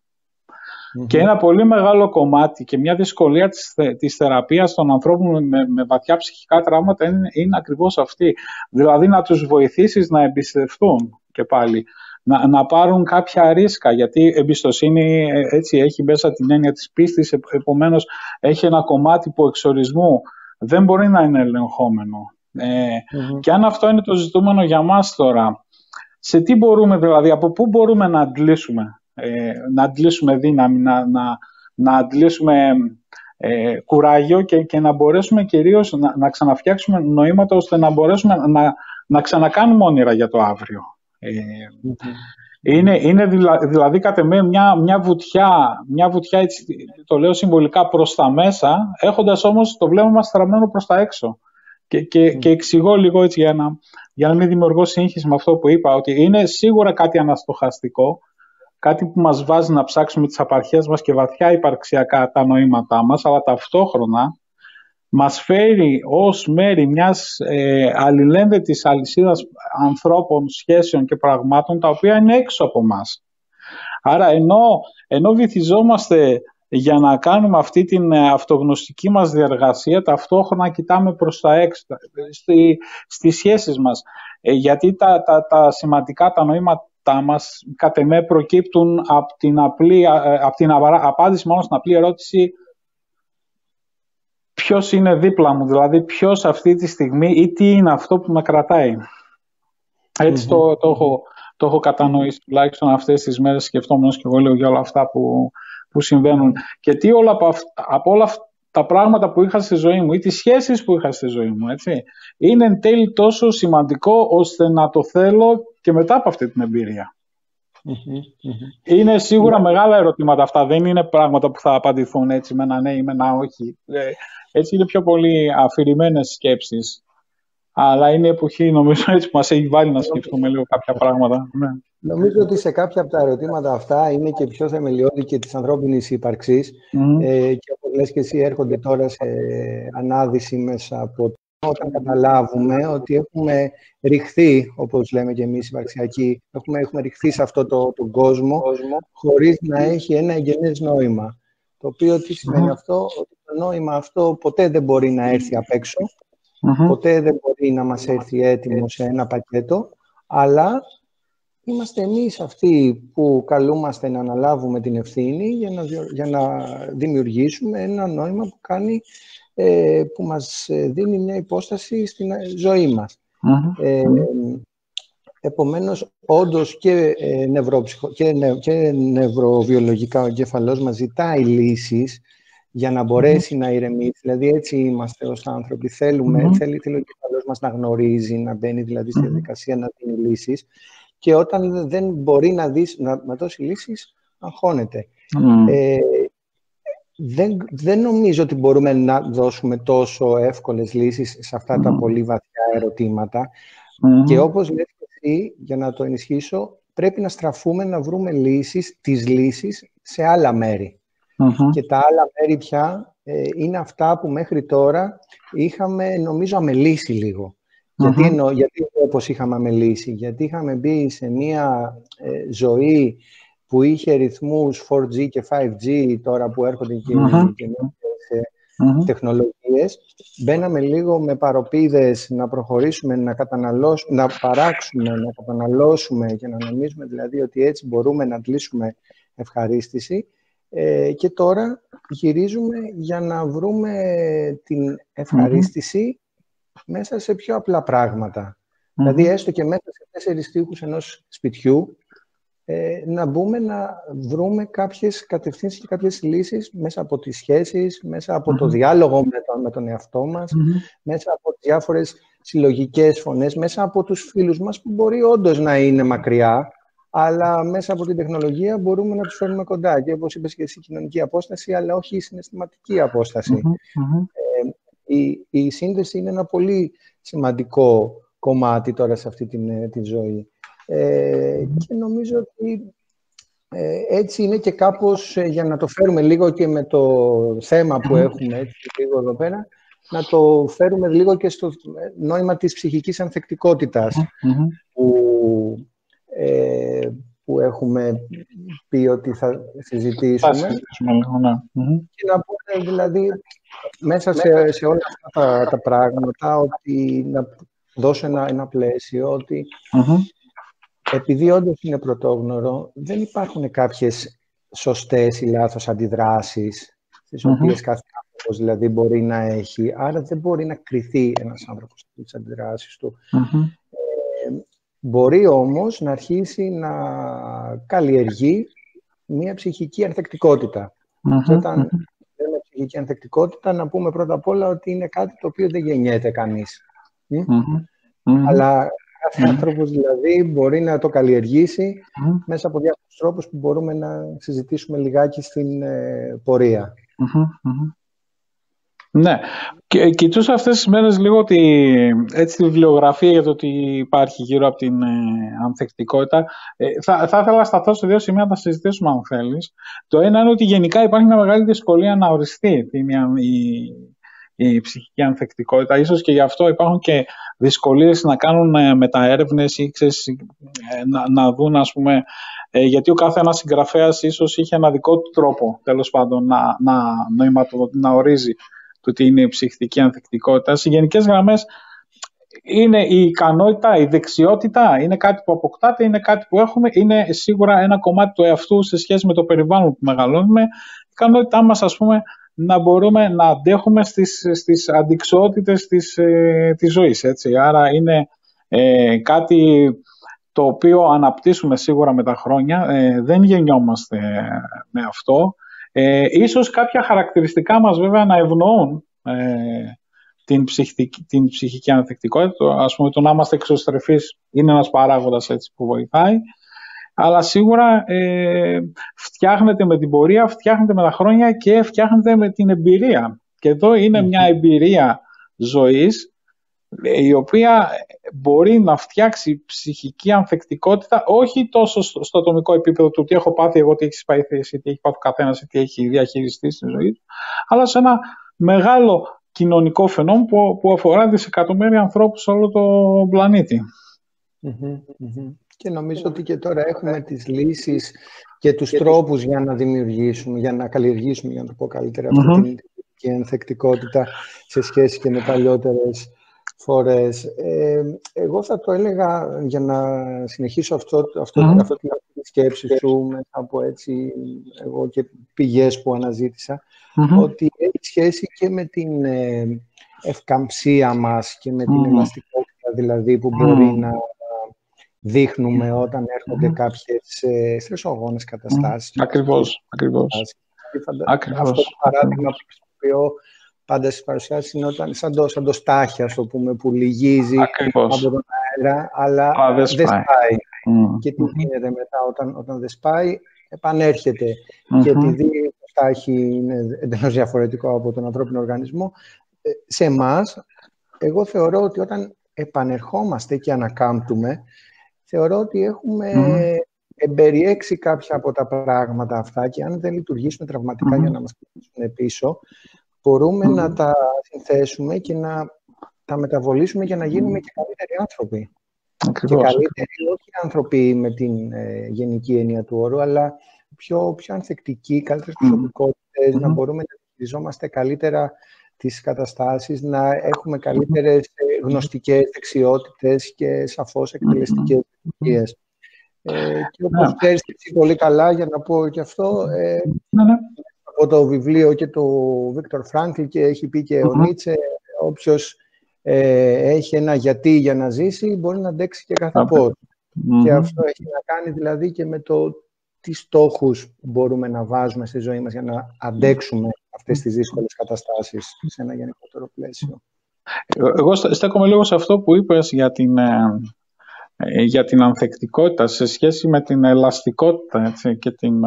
Και ένα πολύ μεγάλο κομμάτι και μια δυσκολία της, της θεραπείας των ανθρώπων με, με βαθιά ψυχικά τραύματα είναι, είναι ακριβώς αυτή. Δηλαδή να τους βοηθήσεις να εμπιστευτούν και πάλι. Να, να πάρουν κάποια ρίσκα, γιατί εμπιστοσύνη ε, έτσι έχει μέσα την έννοια της πίστης, επομένως έχει ένα κομμάτι που εξορισμού δεν μπορεί να είναι ελεγχόμενο. Ε, Και αν αυτό είναι το ζητούμενο για μας τώρα, σε τι μπορούμε δηλαδή, από πού μπορούμε να αντλήσουμε ε, να αντλήσουμε δύναμη, να, να, να αντλήσουμε ε, κουράγιο και, και να μπορέσουμε κυρίως να, να ξαναφτιάξουμε νοήματα ώστε να μπορέσουμε να, να ξανακάνουμε όνειρα για το αύριο. Ε, είναι, είναι δηλαδή κατ' εμέ μια, μια βουτιά, μια βουτιά έτσι, το λέω συμβολικά προς τα μέσα, έχοντας όμως το βλέμμα μας στραμμένο προς τα έξω. Και, και, και εξηγώ λίγο έτσι για να, για να μην δημιουργώ σύγχυση με αυτό που είπα, ότι είναι σίγουρα κάτι αναστοχαστικό, κάτι που μας βάζει να ψάξουμε τις απαρχές μας και βαθιά υπαρξιακά τα νοήματά μας, αλλά ταυτόχρονα μας φέρει ως μέρη μιας ε, αλληλένδετης αλυσίδας ανθρώπων, σχέσεων και πραγμάτων τα οποία είναι έξω από μας. Άρα ενώ, ενώ βυθιζόμαστε για να κάνουμε αυτή την ε, αυτογνωστική μας διαργασία, ταυτόχρονα κοιτάμε προς τα έξω, στη, στις σχέσεις μας. Ε, γιατί τα, τα, τα σημαντικά, τα νοήματα τα μας κατ' εμέ προκύπτουν από την, απλή, ε, από την απάντηση μόνο στην απλή ερώτηση ποιος είναι δίπλα μου, δηλαδή ποιος αυτή τη στιγμή ή τι είναι αυτό που με κρατάει. ετσι το, το, έχω, το έχω κατανοήσει τουλάχιστον αυτές τις μέρες σκεφτόμενος και εγώ λέω για όλα αυτά που, που συμβαίνουν. Και τι όλα από, από όλα αυτά τα πράγματα που είχα στη ζωή μου ή τις σχέσεις που είχα στη ζωή μου, έτσι, είναι εν τέλει τόσο σημαντικό ώστε να το θέλω και μετά από αυτή την εμπειρια Είναι σίγουρα μεγάλα ερωτήματα αυτά, δεν είναι πράγματα που θα απαντηθούν έτσι με ένα ναι ή με ένα όχι. Ε, έτσι είναι πιο πολύ αφηρημένες σκέψεις. Αλλά είναι η εποχή, νομίζω, έτσι που μας έχει βάλει να σκεφτούμε λίγο κάποια πράγματα. Ναι. Νομίζω ότι σε κάποια από τα ερωτήματα αυτά είναι και πιο θεμελιώδη και της ανθρώπινης ύπαρξης ε, και όπως λες και εσύ έρχονται τώρα σε ανάδυση μέσα από όταν καταλάβουμε ότι έχουμε ρηχθεί, όπως λέμε και εμείς υπαρξιακοί, έχουμε, έχουμε ρηχθεί σε αυτό το, τον κόσμο, κόσμο χωρίς να έχει ένα εγγενές νόημα. Το οποίο τι σημαίνει αυτό, ότι το νόημα αυτό ποτέ δεν μπορεί να έρθει απ' εξω ποτέ δεν μπορεί να μας έρθει έτοιμο σε ένα πακέτο, αλλά είμαστε εμείς αυτοί που καλούμαστε να αναλάβουμε την ευθύνη για να, για να δημιουργήσουμε ένα νόημα που, κάνει, ε, που μας δίνει μια υπόσταση στην ζωή μας. Ε, επομένως, όντως και, ε, και, και νευροβιολογικά ο εγκέφαλός μας ζητάει λύσεις για να μπορέσει να ηρεμήσει. Δηλαδή, έτσι είμαστε ως άνθρωποι. Θέλουμε, θέλει, θέλει ο εγκέφαλός μας να γνωρίζει, να μπαίνει δηλαδή στη διαδικασία να δίνει λύσεις και όταν δεν μπορεί να, δεις, να, να δώσει λύσεις, αγχώνεται. Ε, δεν, δεν νομίζω ότι μπορούμε να δώσουμε τόσο εύκολες λύσεις σε αυτά τα πολύ βαθιά ερωτήματα. Και όπως λέτε εσύ, για να το ενισχύσω, πρέπει να στραφούμε να βρούμε λύσεις, τις λύσεις σε άλλα Και τα άλλα μέρη πια ε, είναι αυτά που μέχρι τώρα είχαμε, νομίζω, αμελήσει λίγο. Γιατί, εννοώ, γιατί όπως είχαμε αμελήσει, γιατί είχαμε μπει σε μια ε, ζωή που είχε ρυθμούς 4G και 5G τώρα που έρχονται και οι καινούργιες τεχνολογίες. Μπαίναμε λίγο με παροπίδες να προχωρήσουμε, να, καταναλώσουμε, να παράξουμε, να καταναλώσουμε και να νομίζουμε δηλαδή ότι έτσι μπορούμε να αντλήσουμε ευχαρίστηση. Ε, και τώρα γυρίζουμε για να βρούμε την ευχαρίστηση μέσα σε πιο απλά Δηλαδή, έστω και μέσα σε τέσσερις τείχους ενός σπιτιού, ε, να μπούμε να βρούμε κάποιες κατευθύνσεις και κάποιες λύσεις μέσα από τις σχέσεις, μέσα από το διάλογο με τον, με τον εαυτό μας, μέσα από διάφορες συλλογικές φωνές, μέσα από τους φίλους μας που μπορεί όντως να είναι μακριά, αλλά μέσα από την τεχνολογία μπορούμε να τους φέρνουμε κοντά. Και όπως είπες και εσύ, κοινωνική απόσταση, αλλά όχι η συναισθηματική η, η σύνδεση είναι ένα πολύ σημαντικό κομμάτι τώρα σε αυτή την, ε, τη ζωή. Ε, και νομίζω ότι ε, έτσι είναι και κάπως, ε, για να το φέρουμε λίγο και με το θέμα που έχουμε έτσι, λίγο εδώ πέρα, να το φέρουμε λίγο και στο νόημα της ψυχικής ανθεκτικότητας, που που έχουμε πει ότι θα συζητήσουμε. Θα συζητήσουμε ναι. Και να πούμε δηλαδή μέσα σε, σε όλα αυτά τα, τα πράγματα ότι να δώσω ένα, ένα πλαίσιο ότι επειδή όντως είναι πρωτόγνωρο δεν υπάρχουν κάποιες σωστές ή λάθος αντιδράσεις τις οποίες κάθε άνθρωπος δηλαδή μπορεί να έχει. Άρα δεν μπορεί να κριθεί ένας άνθρωπος από τις αντιδράσεις του. Ε, μπορεί όμως να αρχίσει να καλλιεργεί μια ψυχική ανθεκτικότητα. Και όταν λέμε ψυχική ανθεκτικότητα, να πούμε πρώτα απ' όλα ότι είναι κάτι το οποίο δεν γεννιέται κανείς. Αλλά κάθε άνθρωπος δηλαδή μπορεί να το καλλιεργήσει μέσα από διάφορους τρόπους που μπορούμε να συζητήσουμε λιγάκι στην ε, πορεία. Ναι. Και, κοιτούσα αυτές τις μέρες λίγο τη, έτσι, τη βιβλιογραφία για το ότι υπάρχει γύρω από την ε, ανθεκτικότητα. Ε, θα, θα ήθελα να σταθώ σε δύο σημεία να τα συζητήσουμε αν θέλεις. Το ένα είναι ότι γενικά υπάρχει μια μεγάλη δυσκολία να οριστεί την, η, η ψυχική ανθεκτικότητα. Ίσως και γι' αυτό υπάρχουν και δυσκολίες να κάνουν ε, μεταέρευνες ή ξέρεις, ε, να, να δουν ας πούμε ε, γιατί ο κάθε ένας συγγραφέας ίσως είχε ένα δικό του τρόπο τέλος πάντων να, να, να, να ορίζει το τι είναι η ψυχική ανθεκτικότητα. Σε γενικές γραμμές είναι η ικανότητα, η δεξιότητα, είναι κάτι που αποκτάται, είναι κάτι που έχουμε, είναι σίγουρα ένα κομμάτι του εαυτού σε σχέση με το περιβάλλον που μεγαλώνουμε. Η ικανότητά μας, ας πούμε, να μπορούμε να αντέχουμε στις, στις αντικσότητες της, ε, της ζωής. Έτσι. Άρα είναι ε, κάτι το οποίο αναπτύσσουμε σίγουρα με τα χρόνια. Ε, δεν γεννιόμαστε με αυτό. Ε, ίσως κάποια χαρακτηριστικά μας βέβαια να ευνοούν ε, την, ψυχική, την ψυχική ανθεκτικότητα. Ας πούμε το να είμαστε εξωστρεφείς είναι ένας παράγοντας έτσι, που βοηθάει. Αλλά σίγουρα ε, φτιάχνεται με την πορεία, φτιάχνεται με τα χρόνια και φτιάχνεται με την εμπειρία. Και εδώ είναι μια εμπειρία ζωής η οποία μπορεί να φτιάξει ψυχική ανθεκτικότητα όχι τόσο στο ατομικό επίπεδο του τι έχω πάθει εγώ, τι έχει πάει θέση, τι έχει πάθει ο καθένας, τι έχει διαχειριστεί στη ζωή του, αλλά σε ένα μεγάλο κοινωνικό φαινόμενο που, που αφορά δισεκατομμύρια ανθρώπους σε όλο το πλανητη Και νομίζω ότι και τώρα έχουμε τις λύσεις και τους τρόπους για να δημιουργήσουμε, για να καλλιεργήσουμε, για να το πω καλύτερα, αυτή την ανθεκτικότητα σε σχέση και με παλιότερες φορές. Ε, εγώ θα το έλεγα, για να συνεχίσω αυτό, αυτό, mm. αυτό την σκέψη σου μετά από έτσι, εγώ και πηγές που αναζητησα ότι έχει σχέση και με την ε, ευκαμψία μας και με την ελαστικότητα δηλαδή που μπορεί να δείχνουμε όταν έρχονται κάποιες ε, στρεσογόνες καταστάσεις. Ακριβώς, ακριβώς. Αυτό το παράδειγμα που χρησιμοποιώ πάντα στις παρουσιάσεις είναι όταν, σαν, το, σαν το στάχι, ας το πούμε, που λυγίζει από τον αέρα, αλλά Α, δεν σπάει. Και τι γίνεται μετά όταν, όταν δεν σπάει, επανέρχεται. Και επειδή το στάχι είναι εντελώς διαφορετικό από τον ανθρώπινο οργανισμό, ε, σε εμάς, εγώ θεωρώ ότι όταν επανερχόμαστε και ανακάμπτουμε, θεωρώ ότι έχουμε εμπεριέξει κάποια από τα πράγματα αυτά και αν δεν λειτουργήσουν τραυματικά για να μας κρατήσουν πίσω, μπορούμε να τα συνθέσουμε και να τα μεταβολήσουμε για να γίνουμε και καλύτεροι άνθρωποι. Ακριβώς. Και καλύτεροι όχι άνθρωποι με την ε, γενική έννοια του όρου, αλλά πιο, πιο ανθεκτικοί, καλύτερες προσωπικότητες, να μπορούμε να διαχειριζόμαστε καλύτερα τις καταστάσεις, να έχουμε καλύτερες ε, γνωστικές δεξιότητες και σαφώς εκτελεστικές δεξιότητες. Ε, και όπως ξέρεις πολύ καλά, για να πω και αυτό, ε, ναι, ναι από το βιβλίο και του Βίκτορ Φράνκλ και έχει πει και ο Νίτσε, όποιος ε, έχει ένα γιατί για να ζήσει, μπορεί να αντέξει και κάθε Και αυτό έχει να κάνει δηλαδή και με το τι στόχους μπορούμε να βάζουμε στη ζωή μας για να αντέξουμε αυτές τις δύσκολες καταστάσεις σε ένα γενικότερο πλαίσιο. Εγώ στέκομαι λίγο σε αυτό που είπες για την, ε, ε, για την ανθεκτικότητα σε σχέση με την ελαστικότητα έτσι, και την,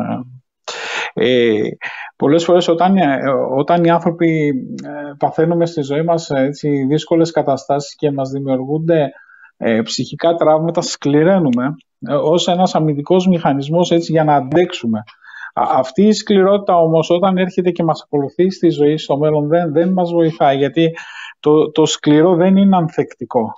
ε, πολλές φορές όταν, ε, όταν οι άνθρωποι ε, παθαίνουμε στη ζωή μας έτσι, δύσκολες καταστάσεις και μας δημιουργούνται ε, ψυχικά τραύματα, σκληραίνουμε ε, ως ένας αμυντικός μηχανισμός έτσι, για να αντέξουμε. Αυτή η σκληρότητα όμως όταν έρχεται και μας ακολουθεί στη ζωή στο μέλλον δεν, δεν μας βοηθάει γιατί το, το σκληρό δεν είναι ανθεκτικό.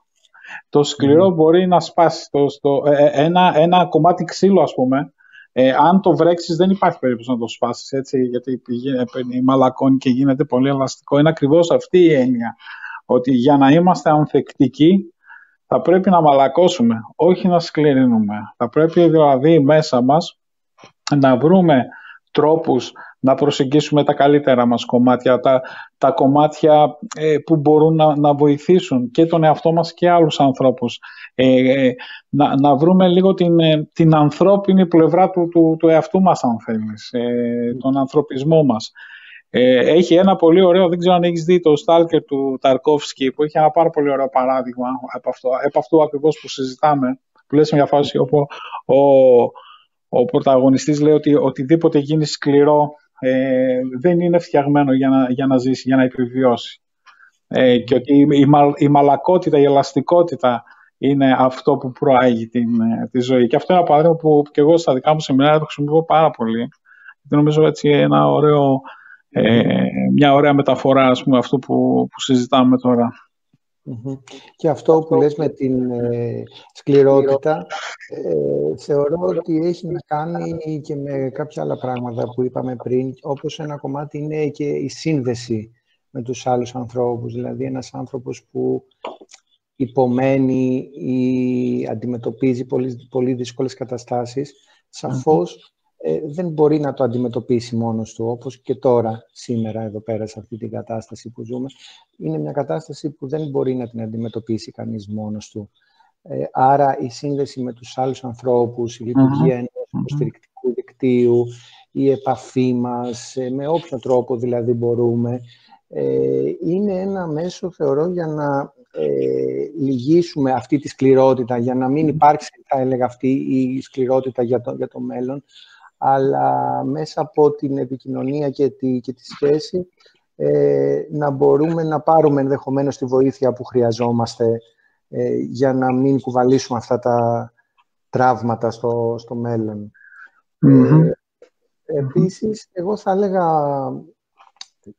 το σκληρό μπορεί να σπάσει. Το, στο, ε, ε, ένα, ένα κομμάτι ξύλο, ας πούμε, ε, αν το βρέξεις δεν υπάρχει περίπτωση να το σπάσεις, έτσι, γιατί η μαλακώνει και γίνεται πολύ ελαστικό. Είναι ακριβώς αυτή η έννοια, ότι για να είμαστε ανθεκτικοί θα πρέπει να μαλακώσουμε, όχι να σκληρύνουμε. Θα πρέπει δηλαδή μέσα μας να βρούμε τρόπους να προσεγγίσουμε τα καλύτερα μας κομμάτια, τα, τα κομμάτια ε, που μπορούν να, να βοηθήσουν και τον εαυτό μας και άλλους ανθρώπους. Ε, ε να, να βρούμε λίγο την, ε, την ανθρώπινη πλευρά του, του, του εαυτού μας, αν θέλεις, τον ανθρωπισμό μας. έχει ένα πολύ ωραίο, δεν ξέρω αν έχεις δει το Stalker του Ταρκόφσκι, που έχει ένα πάρα πολύ ωραίο παράδειγμα από αυτό, από αυτό ακριβώς που συζητάμε, που λες μια φάση όπου ο, ο πρωταγωνιστής λέει ότι οτιδήποτε γίνει σκληρό ε, δεν είναι φτιαγμένο για να, για να ζήσει, για να επιβιώσει. Ε, και ότι η, η, μαλακότητα, η ελαστικότητα είναι αυτό που προάγει την, ε, τη ζωή. Και αυτό είναι ένα παράδειγμα που και εγώ στα δικά μου σεμινάρια το χρησιμοποιώ πάρα πολύ. Γιατί νομίζω έτσι ένα ωραίο, ε, μια ωραία μεταφορά ας πούμε, αυτού που, που συζητάμε τώρα. Και αυτό που λες με την ε, σκληρότητα, ε, θεωρώ ότι έχει να κάνει και με κάποια άλλα πράγματα που είπαμε πριν, όπως ένα κομμάτι είναι και η σύνδεση με τους άλλους ανθρώπους. Δηλαδή ένας άνθρωπος που υπομένει ή αντιμετωπίζει πολύ, πολύ δύσκολες καταστάσεις, ε, δεν μπορεί να το αντιμετωπίσει μόνος του, όπως και τώρα, σήμερα, εδώ πέρα, σε αυτή την κατάσταση που ζούμε. Είναι μια κατάσταση που δεν μπορεί να την αντιμετωπίσει κανείς μόνος του. Ε, άρα, η σύνδεση με τους άλλους ανθρώπους, η λειτουργία mm-hmm. ενός υποστηρικτικού δικτύου, η επαφή μας, ε, με όποιο τρόπο δηλαδή μπορούμε, ε, είναι ένα μέσο, θεωρώ, για να ε, λυγίσουμε αυτή τη σκληρότητα, για να μην υπάρξει, θα έλεγα, αυτή η σκληρότητα για το, για το μέλλον, αλλά μέσα από την επικοινωνία και τη, και τη σχέση ε, να μπορούμε να πάρουμε ενδεχομένως τη βοήθεια που χρειαζόμαστε ε, για να μην κουβαλήσουμε αυτά τα τραύματα στο, στο μέλλον. Ε, επίσης, εγώ θα έλεγα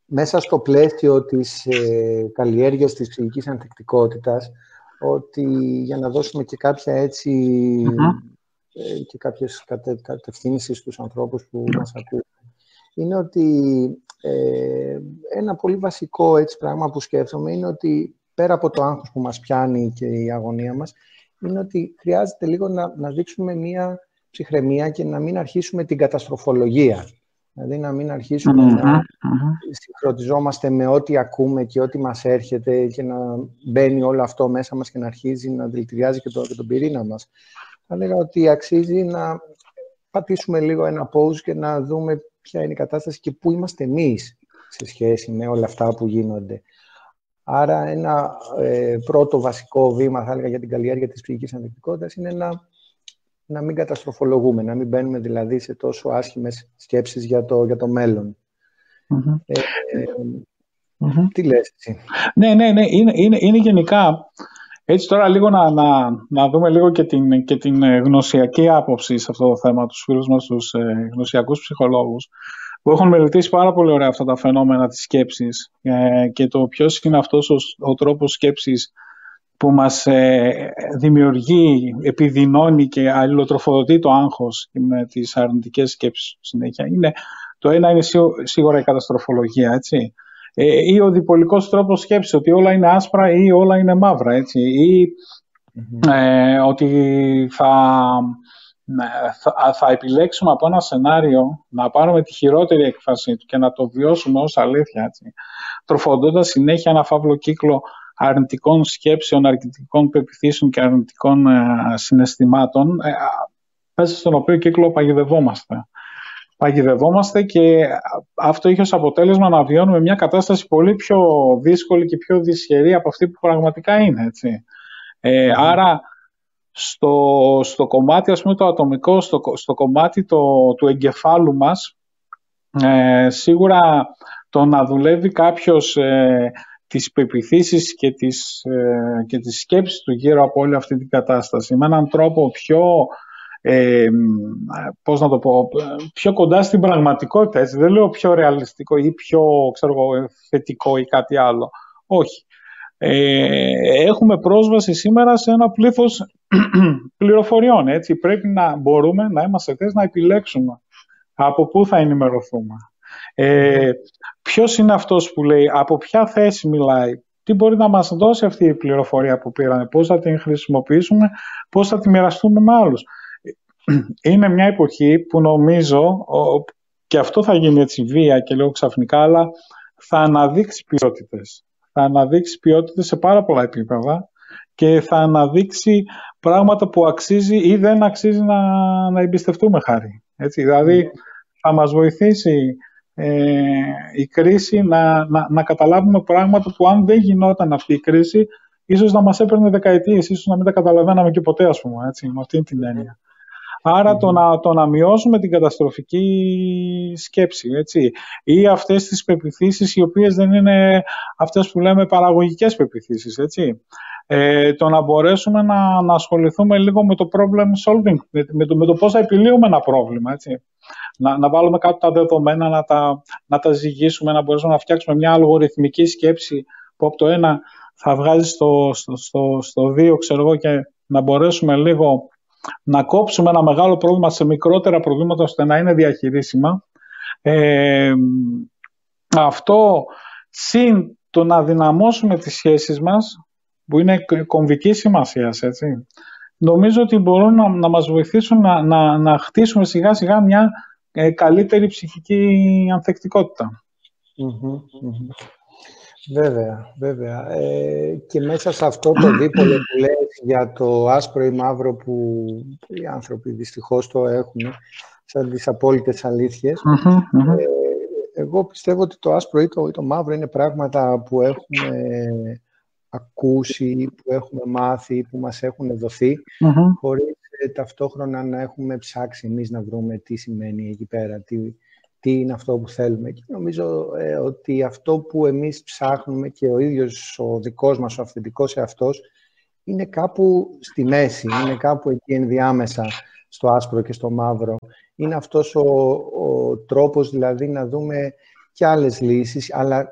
μέσα στο πλαίσιο της ε, καλλιέργειας της ψυχικής ανθεκτικότητας ότι για να δώσουμε και κάποια ε, και κάποιες κατε, κατευθύνσεις στους ανθρώπους που μας ακούν είναι ότι ε, ένα πολύ βασικό έτσι, πράγμα που σκέφτομαι είναι ότι πέρα από το άγχος που μας πιάνει και η αγωνία μας είναι ότι χρειάζεται λίγο να, να δείξουμε μία ψυχραιμία και να μην αρχίσουμε την καταστροφολογία. Δηλαδή να μην αρχισουμε να συγχρονιζόμαστε με ό,τι ακούμε και ό,τι μας έρχεται και να μπαίνει όλο αυτό μέσα μας και να αρχίζει να δηλητηριάζει και, το, και τον πυρήνα μας θα έλεγα ότι αξίζει να πατήσουμε λίγο ένα pause και να δούμε ποια είναι η κατάσταση και πού είμαστε εμείς σε σχέση με όλα αυτά που γίνονται. Άρα ένα ε, πρώτο βασικό βήμα, θα έλεγα, για την καλλιέργεια της ψυχικής ανθεκτικότητας είναι να, να μην καταστροφολογούμε, να μην μπαίνουμε δηλαδή σε τόσο άσχημες σκέψεις για το, για το μέλλον. Ε, ε, Τι λες εσύ; Ναι, ναι, ναι. Είναι, είναι, είναι γενικά έτσι τώρα λίγο να, να, να δούμε λίγο και την, και την ε, γνωσιακή άποψη σε αυτό το θέμα, τους φίλους μας, τους ε, γνωσιακούς ψυχολόγους, που έχουν μελετήσει πάρα πολύ ωραία αυτά τα φαινόμενα της σκέψης ε, και το ποιος είναι αυτός ο, ο τρόπος σκέψης που μας ε, δημιουργεί, επιδεινώνει και αλληλοτροφοδοτεί το άγχος με τις αρνητικές σκέψεις συνέχεια. Είναι, το ένα είναι σίγουρα η καταστροφολογία, έτσι ε, ή ο διπολικός τρόπος σκέψης, ότι όλα είναι άσπρα ή όλα είναι μαύρα, έτσι, ή ε, ότι θα, θα, θα, επιλέξουμε από ένα σενάριο να πάρουμε τη χειρότερη έκφραση του και να το βιώσουμε ως αλήθεια, έτσι, τροφοδόντας συνέχεια ένα φαύλο κύκλο αρνητικών σκέψεων, αρνητικών πεπιθήσεων και αρνητικών ε, συναισθημάτων, ε, μέσα στον οποίο κύκλο παγιδευόμαστε παγιδευόμαστε και αυτό είχε ως αποτέλεσμα να βιώνουμε μια κατάσταση πολύ πιο δύσκολη και πιο δυσχερή από αυτή που πραγματικά είναι. Έτσι. Ε, άρα στο, στο κομμάτι ας πούμε, το ατομικό, στο, στο κομμάτι το, του εγκεφάλου μας, ε, σίγουρα το να δουλεύει κάποιος ε, τις πεπιθήσεις και τις, ε, και τις σκέψεις του γύρω από όλη αυτή την κατάσταση με έναν τρόπο πιο ε, πώς να το πω, πιο κοντά στην πραγματικότητα. Δεν λέω πιο ρεαλιστικό ή πιο ξέρω, θετικό ή κάτι άλλο. Όχι. ε, έχουμε πρόσβαση σήμερα σε ένα πλήθος πληροφοριών. Έτσι. Πρέπει να μπορούμε να είμαστε θέσει να επιλέξουμε από πού θα ενημερωθούμε. Ε, ποιος είναι αυτός που λέει, από ποια θέση μιλάει, τι μπορεί να μας δώσει αυτή η πληροφορία που πήραμε, πώς θα την χρησιμοποιήσουμε, πώς θα τη μοιραστούμε με άλλους. Είναι μια εποχή που νομίζω, και αυτό θα γίνει έτσι βία και λέω ξαφνικά, αλλά θα αναδείξει ποιότητες. Θα αναδείξει ποιότητες σε πάρα πολλά επίπεδα και θα αναδείξει πράγματα που αξίζει ή δεν αξίζει να, να εμπιστευτούμε χάρη. Έτσι, δηλαδή ναι. θα μας βοηθήσει ε, η κρίση να, να, να καταλάβουμε πράγματα που αν δεν γινόταν αυτή η κρίση ίσως να μας έπαιρνε δεκαετίες, ίσως να μην τα καταλαβαίναμε και ποτέ ας πούμε, έτσι, με αυτή την έννοια. Άρα το, να, το να μειώσουμε την καταστροφική σκέψη έτσι, ή αυτές τις πεπιθήσεις οι οποίες δεν είναι αυτές που λέμε παραγωγικές πεπιθήσεις. Έτσι. Ε, το να μπορέσουμε να, να ασχοληθούμε λίγο με το problem solving, με, το, με το πώς θα επιλύουμε ένα πρόβλημα. Έτσι. Να, να βάλουμε κάτω τα δεδομένα, να τα, να τα ζυγίσουμε, να μπορέσουμε να φτιάξουμε μια αλγοριθμική σκέψη που από το ένα θα βγάζει στο, στο, στο, στο δύο, ξέρω εγώ, και να μπορέσουμε λίγο να κόψουμε ένα μεγάλο πρόβλημα σε μικρότερα προβλήματα ώστε να είναι διαχειρίσιμα. Ε, αυτό συν το να δυναμώσουμε τις σχέσεις μας που είναι κομβική σημασίας, έτσι. Νομίζω ότι μπορούν να, να μας βοηθήσουν να, να, να χτίσουμε σιγά σιγά μια ε, καλύτερη ψυχική Βέβαια, βέβαια. Ε, και μέσα σε αυτό το δίπολο που λες για το άσπρο ή μαύρο που οι άνθρωποι δυστυχώς το έχουν, σαν τις απόλυτες ε, εγώ πιστεύω ότι το άσπρο ή το, ή το μαύρο είναι πράγματα που έχουμε ακούσει, που έχουμε μάθει, που μας έχουν δοθεί, mm-hmm. χωρίς ε, ταυτόχρονα να έχουμε ψάξει εμείς να βρούμε τι σημαίνει εκεί πέρα, τι, τι είναι αυτό που θέλουμε. Και νομίζω ε, ότι αυτό που εμείς ψάχνουμε και ο ίδιος ο δικός μας, ο αυθεντικός εαυτός, είναι κάπου στη μέση, είναι κάπου εκεί ενδιάμεσα στο άσπρο και στο μαύρο. Είναι αυτός ο, ο τρόπος δηλαδή να δούμε και άλλες λύσεις, αλλά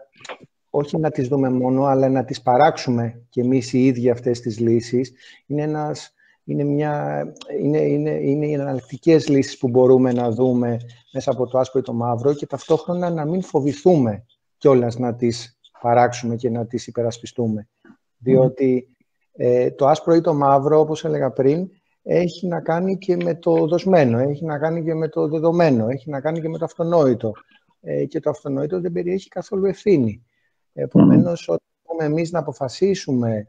όχι να τις δούμε μόνο, αλλά να τις παράξουμε και εμείς οι ίδιοι αυτές τις λύσεις. Είναι, ένας, είναι, μια, είναι, είναι, είναι οι εναλλακτικές λύσεις που μπορούμε να δούμε μέσα από το άσπρο ή το μαύρο και ταυτόχρονα να μην φοβηθούμε κιόλας να τις παράξουμε και να τις υπερασπιστούμε. Διότι ε, το άσπρο ή το μαύρο, όπως έλεγα πριν, έχει να κάνει και με το δοσμένο, έχει να κάνει και με το δεδομένο, έχει να κάνει και με το αυτονόητο. Ε, και το αυτονόητο δεν περιέχει καθόλου ευθύνη. Επομένως, όταν μπορούμε εμείς να αποφασίσουμε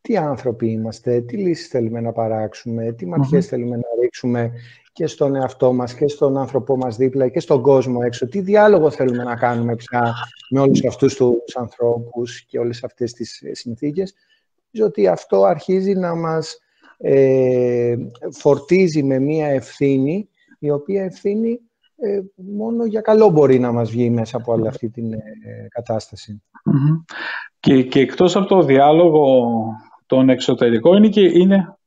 τι άνθρωποι είμαστε, τι λύσεις θέλουμε να παράξουμε, τι ματιές θέλουμε να ρίξουμε και στον εαυτό μας και στον άνθρωπό μας δίπλα και στον κόσμο έξω, τι διάλογο θέλουμε να κάνουμε πια με όλους αυτούς τους ανθρώπους και όλες αυτές τις ε, συνθήκες, νομίζω ότι αυτό αρχίζει να μας ε, φορτίζει με μία ευθύνη, η οποία ευθύνη ε, μόνο για καλό μπορεί να μας βγει μέσα από όλη αυτή την ε, κατασταση Και, και εκτός από το διάλογο τον εξωτερικό είναι και είναι...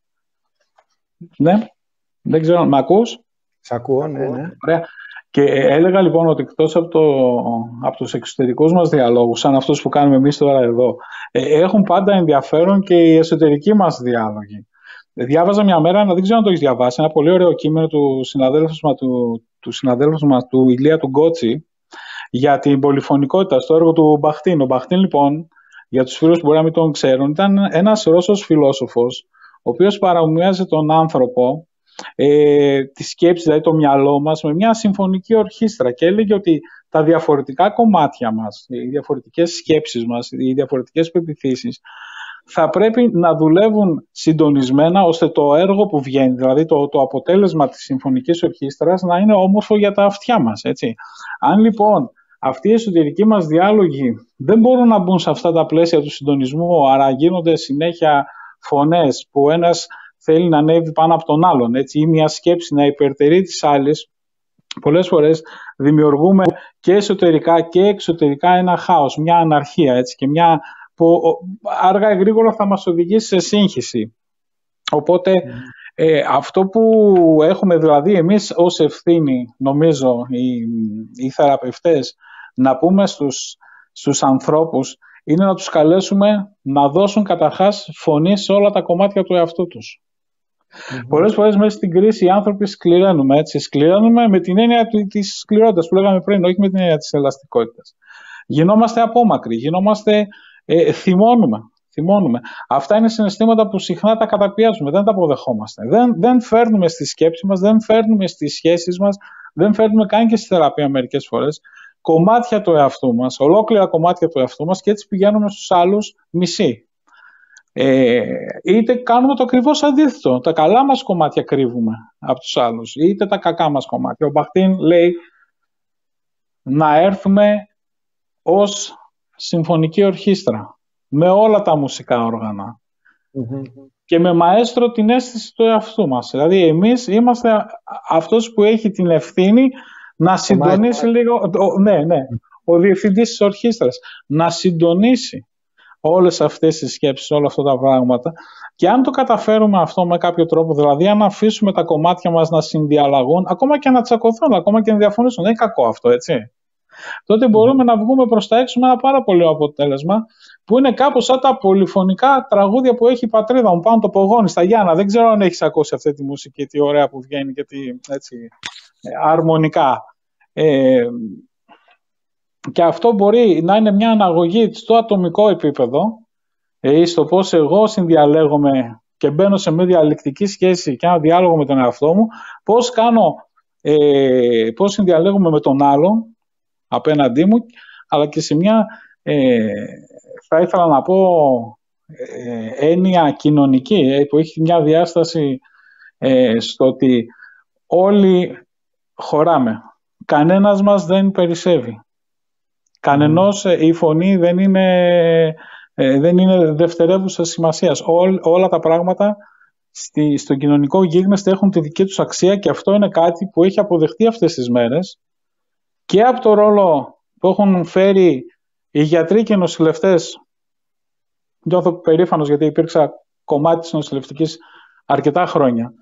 Ναι, δεν ξέρω, με ακούς; Σ' ακούω, ναι, ναι. Ωραία. Και έλεγα λοιπόν ότι εκτός από, το, από τους εξωτερικούς μας διαλόγους, σαν αυτούς που κάνουμε εμείς τώρα εδώ, ε, έχουν πάντα ενδιαφέρον και οι εσωτερικοί μας διάλογοι. Διάβαζα μια μέρα, δεν ξέρω αν το έχεις διαβάσει, ένα πολύ ωραίο κείμενο του συναδέλφου μας του, του, συναδέλφου μας, του Ηλία του Γκότσι για την πολυφωνικότητα στο έργο του Μπαχτίν. Ο Μπαχτίν, λοιπόν, για τους φίλους που μπορεί να μην τον ξέρουν, ήταν ένας Ρώσος φιλόσοφος, ο οποίος παραμοιάζει τον άνθρωπο, ε, τη σκέψη, δηλαδή το μυαλό μας, με μια συμφωνική ορχήστρα και έλεγε ότι τα διαφορετικά κομμάτια μας, οι διαφορετικές σκέψεις μας, οι διαφορετικές πεπιθήσεις θα πρέπει να δουλεύουν συντονισμένα ώστε το έργο που βγαίνει, δηλαδή το, το αποτέλεσμα της συμφωνικής ορχήστρας να είναι όμορφο για τα αυτιά μας. Έτσι. Αν λοιπόν αυτοί οι εσωτερικοί μας διάλογοι δεν μπορούν να μπουν σε αυτά τα πλαίσια του συντονισμού, άρα γίνονται συνέχεια φωνές που ένας θέλει να ανέβει πάνω από τον άλλον έτσι, ή μια σκέψη να υπερτερεί της άλλης, πολλές φορές δημιουργούμε και εσωτερικά και εξωτερικά ένα χάος, μια αναρχία έτσι, και μια που άργα ή γρήγορα θα μας οδηγήσει σε σύγχυση. Οπότε ναι. ε, αυτό που έχουμε δηλαδή εμείς ως ευθύνη, νομίζω, οι, οι θεραπευτές, να πούμε στους, στους ανθρώπους είναι να τους καλέσουμε να δώσουν καταρχάς φωνή σε όλα τα κομμάτια του εαυτού τους. Mm-hmm. Πολλές φορές μέσα στην κρίση οι άνθρωποι σκληραίνουμε. Έτσι. Σκληραίνουμε με την έννοια της σκληρότητας που λέγαμε πριν, όχι με την έννοια της ελαστικότητας. Γινόμαστε απόμακροι, γινόμαστε. Ε, θυμώνουμε. θυμώνουμε. Αυτά είναι συναισθήματα που συχνά τα καταπιάζουμε, δεν τα αποδεχόμαστε. Δεν, δεν φέρνουμε στη σκέψη μας, δεν φέρνουμε στις σχέσεις μας, δεν φέρνουμε καν και στη θεραπεία μερικές φορές κομμάτια του εαυτού μας, ολόκληρα κομμάτια του εαυτού μας και έτσι πηγαίνουμε στους άλλους μισή. Ε, είτε κάνουμε το ακριβώς αντίθετο. Τα καλά μας κομμάτια κρύβουμε από τους άλλους, είτε τα κακά μας κομμάτια. Ο Μπαχτίν λέει να έρθουμε ως συμφωνική ορχήστρα με όλα τα μουσικά και με μαέστρο την αίσθηση του εαυτού μας. Δηλαδή εμείς είμαστε αυτός που έχει την ευθύνη να συντονίσει λίγο, ναι, ναι, ο διευθυντής της ορχήστρας, να συντονίσει όλες αυτές τις σκέψεις, όλα αυτά τα πράγματα. Και αν το καταφέρουμε αυτό με κάποιο τρόπο, δηλαδή αν αφήσουμε τα κομμάτια μας να συνδιαλλαγούν, ακόμα και να τσακωθούν, ακόμα και να διαφωνήσουν, δεν είναι κακό αυτό, έτσι. Τότε μπορούμε να βγούμε προς τα έξω με ένα πάρα πολύ αποτέλεσμα, που είναι κάπως σαν τα πολυφωνικά τραγούδια που έχει η πατρίδα μου, πάνω το πογόνι, στα Γιάννα. Δεν ξέρω αν έχεις ακούσει αυτή τη μουσική, τι ωραία που βγαίνει και τι έτσι, ε, αρμονικά. Ε, και αυτό μπορεί να είναι μια αναγωγή στο ατομικό επίπεδο ή στο πώς εγώ συνδιαλέγομαι και μπαίνω σε μια διαλεκτική σχέση και ένα διάλογο με τον εαυτό μου, πώς κάνω, ε, πώς συνδιαλέγομαι με τον άλλον απέναντί μου, αλλά και σε μια, ε, θα ήθελα να πω, ε, έννοια κοινωνική, ε, που έχει μια διάσταση ε, στο ότι όλοι χωράμε. Κανένας μας δεν περισσεύει. Κανενός ε, η φωνή δεν είναι, ε, δεν είναι δευτερεύουσα σημασίας. όλα τα πράγματα στη, στο κοινωνικό γίγνεσθε έχουν τη δική τους αξία και αυτό είναι κάτι που έχει αποδεχτεί αυτές τις μέρες και από το ρόλο που έχουν φέρει οι γιατροί και οι νοσηλευτές νιώθω περήφανος γιατί υπήρξα κομμάτι της νοσηλευτικής αρκετά χρόνια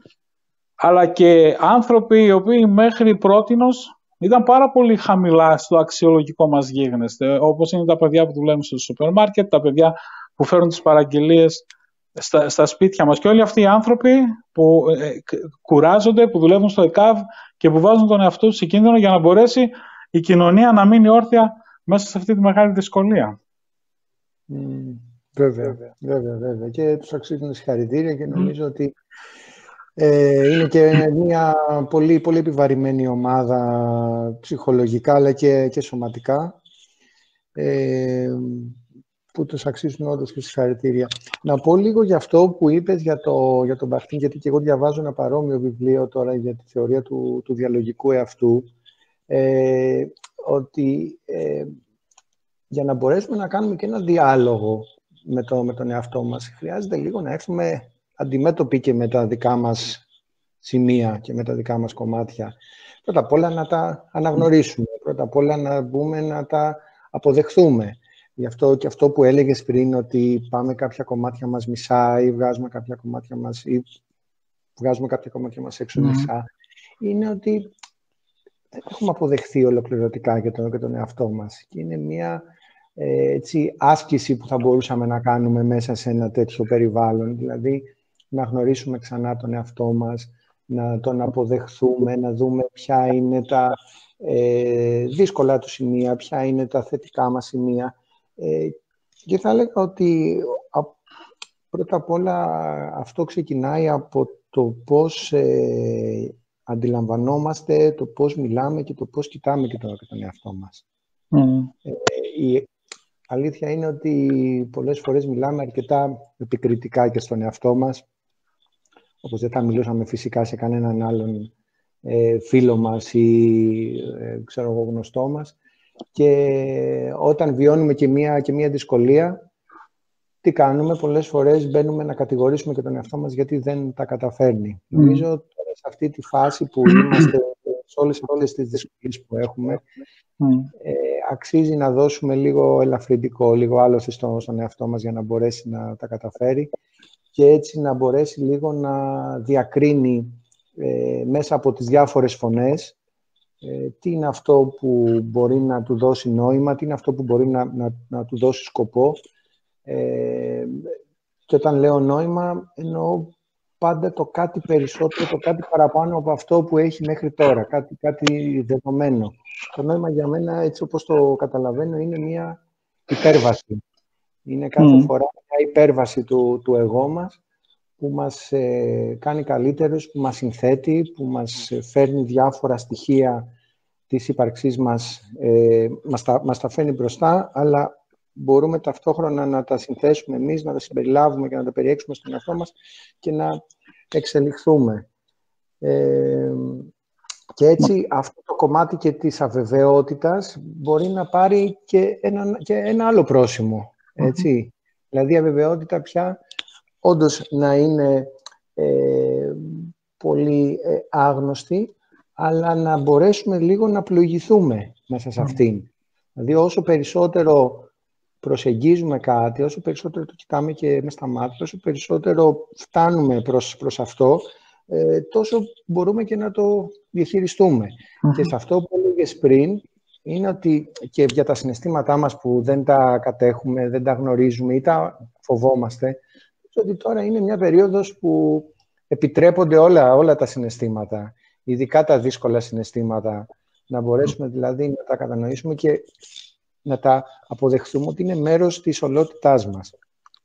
αλλά και άνθρωποι οι οποίοι μέχρι πρότινος ήταν πάρα πολύ χαμηλά στο αξιολογικό μας γίγνεσθε, όπως είναι τα παιδιά που δουλεύουν στο σούπερ μάρκετ, τα παιδιά που φέρουν τις παραγγελίες στα, στα σπίτια μας. Και όλοι αυτοί οι άνθρωποι που ε, κουράζονται, που δουλεύουν στο ΕΚΑΒ και που βάζουν τον εαυτό τους σε κίνδυνο για να μπορέσει η κοινωνία να μείνει όρθια μέσα σε αυτή τη μεγάλη δυσκολία. Mm, βέβαια, βέβαια, βέβαια. Και τους αξίζουν συγχαρητήρια και νομίζω ότι ε, είναι και μια πολύ, πολύ επιβαρημένη ομάδα ψυχολογικά αλλά και, και σωματικά ε, που τους αξίζουν όντως και συγχαρητήρια. Να πω λίγο για αυτό που είπες για, το, για τον Μπαχτίν, γιατί και εγώ διαβάζω ένα παρόμοιο βιβλίο τώρα για τη θεωρία του, του διαλογικού εαυτού, ε, ότι ε, για να μπορέσουμε να κάνουμε και ένα διάλογο με, το, με τον εαυτό μας, χρειάζεται λίγο να έρθουμε αντιμέτωποι και με τα δικά μας σημεία και με τα δικά μας κομμάτια. Πρώτα απ' όλα να τα αναγνωρίσουμε, πρώτα απ' όλα να μπούμε να τα αποδεχθούμε. Γι' αυτό και αυτό που έλεγες πριν, ότι πάμε κάποια κομμάτια μας μισά ή βγάζουμε κάποια κομμάτια μας ή βγάζουμε κάποια κομμάτια μας έξω μισά, είναι ότι δεν έχουμε αποδεχθεί ολοκληρωτικά για τον, για τον εαυτό μας. Και είναι μια ε, έτσι, άσκηση που θα μπορούσαμε να κάνουμε μέσα σε ένα τέτοιο περιβάλλον. Δηλαδή, να γνωρίσουμε ξανά τον εαυτό μας, να τον αποδεχθούμε, να δούμε ποια είναι τα ε, δύσκολα του σημεία, ποια είναι τα θετικά μας σημεία. Ε, και θα έλεγα ότι πρώτα απ' όλα αυτό ξεκινάει από το πώς ε, αντιλαμβανόμαστε, το πώς μιλάμε και το πώς κοιτάμε και τον, τον εαυτό μας. Ε, η αλήθεια είναι ότι πολλές φορές μιλάμε αρκετά επικριτικά και στον εαυτό μας όπως δεν θα μιλούσαμε φυσικά σε κανέναν άλλον ε, φίλο μας ή ε, ξέρω εγώ γνωστό μας. Και όταν βιώνουμε και μία, και μία δυσκολία, τι κάνουμε, πολλές φορές μπαίνουμε να κατηγορήσουμε και τον εαυτό μας γιατί δεν τα καταφέρνει. Νομίζω τώρα σε αυτή τη φάση που είμαστε σε όλες, όλες τις δυσκολίες που έχουμε, ε, αξίζει να δώσουμε λίγο ελαφρυντικό, λίγο άλλωση στο, στον εαυτό μας για να μπορέσει να τα καταφέρει και έτσι να μπορέσει λίγο να διακρίνει ε, μέσα από τις διάφορες φωνές ε, τι είναι αυτό που μπορεί να του δώσει νόημα, τι είναι αυτό που μπορεί να, να, να του δώσει σκοπό. Ε, και όταν λέω νόημα, εννοώ πάντα το κάτι περισσότερο, το κάτι παραπάνω από αυτό που έχει μέχρι τώρα, κάτι, κάτι δεδομένο. Το νόημα για μένα, έτσι όπως το καταλαβαίνω, είναι μια υπέρβαση. Είναι κάθε φορά μια υπέρβαση του, του εγώ μας, που μας ε, κάνει καλύτερους, που μας συνθέτει, που μας φέρνει διάφορα στοιχεία της ύπαρξής μας, ε, μας, τα, μας τα φέρνει μπροστά, αλλά μπορούμε ταυτόχρονα να τα συνθέσουμε εμείς, να τα συμπεριλάβουμε και να τα περιέξουμε στον εαυτό μας και να εξελιχθούμε. Ε, και έτσι αυτό το κομμάτι και της αβεβαιότητας μπορεί να πάρει και ένα, και ένα άλλο πρόσημο. Έτσι. Δηλαδή η αβεβαιότητα πια όντως να είναι ε, πολύ ε, άγνωστη, αλλά να μπορέσουμε λίγο να πλοηγηθούμε μέσα σε αυτήν. Δηλαδή όσο περισσότερο προσεγγίζουμε κάτι, όσο περισσότερο το κοιτάμε και με στα μάτια, όσο περισσότερο φτάνουμε προς, προς αυτό, ε, τόσο μπορούμε και να το διαχειριστούμε. Και σε αυτό που έλεγες πριν, είναι ότι και για τα συναισθήματά μας που δεν τα κατέχουμε, δεν τα γνωρίζουμε ή τα φοβόμαστε, ότι τώρα είναι μια περίοδος που επιτρέπονται όλα, όλα τα συναισθήματα, ειδικά τα δύσκολα συναισθήματα, να μπορέσουμε δηλαδή να τα κατανοήσουμε και να τα αποδεχθούμε ότι είναι μέρος της ολότητάς μας.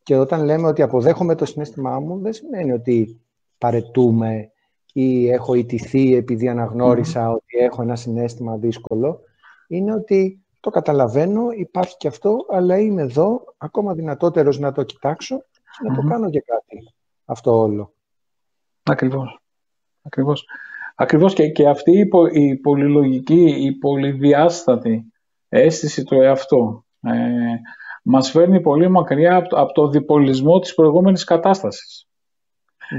Και όταν λέμε ότι αποδέχομαι το συνέστημά μου, δεν σημαίνει ότι παρετούμε ή έχω ιτηθεί επειδή ότι έχω ένα συνέστημα δύσκολο. Είναι ότι το καταλαβαίνω, υπάρχει και αυτό, αλλά είμαι εδώ, ακόμα δυνατότερος να το κοιτάξω και να το κάνω και κάτι αυτό όλο. Ακριβώς. Ακριβώς. Ακριβώς και, και αυτή η, πο, η πολυλογική, η πολυδιάστατη αίσθηση του εαυτού. Ε, μας φέρνει πολύ μακριά από το, διπολισμό της προηγούμενης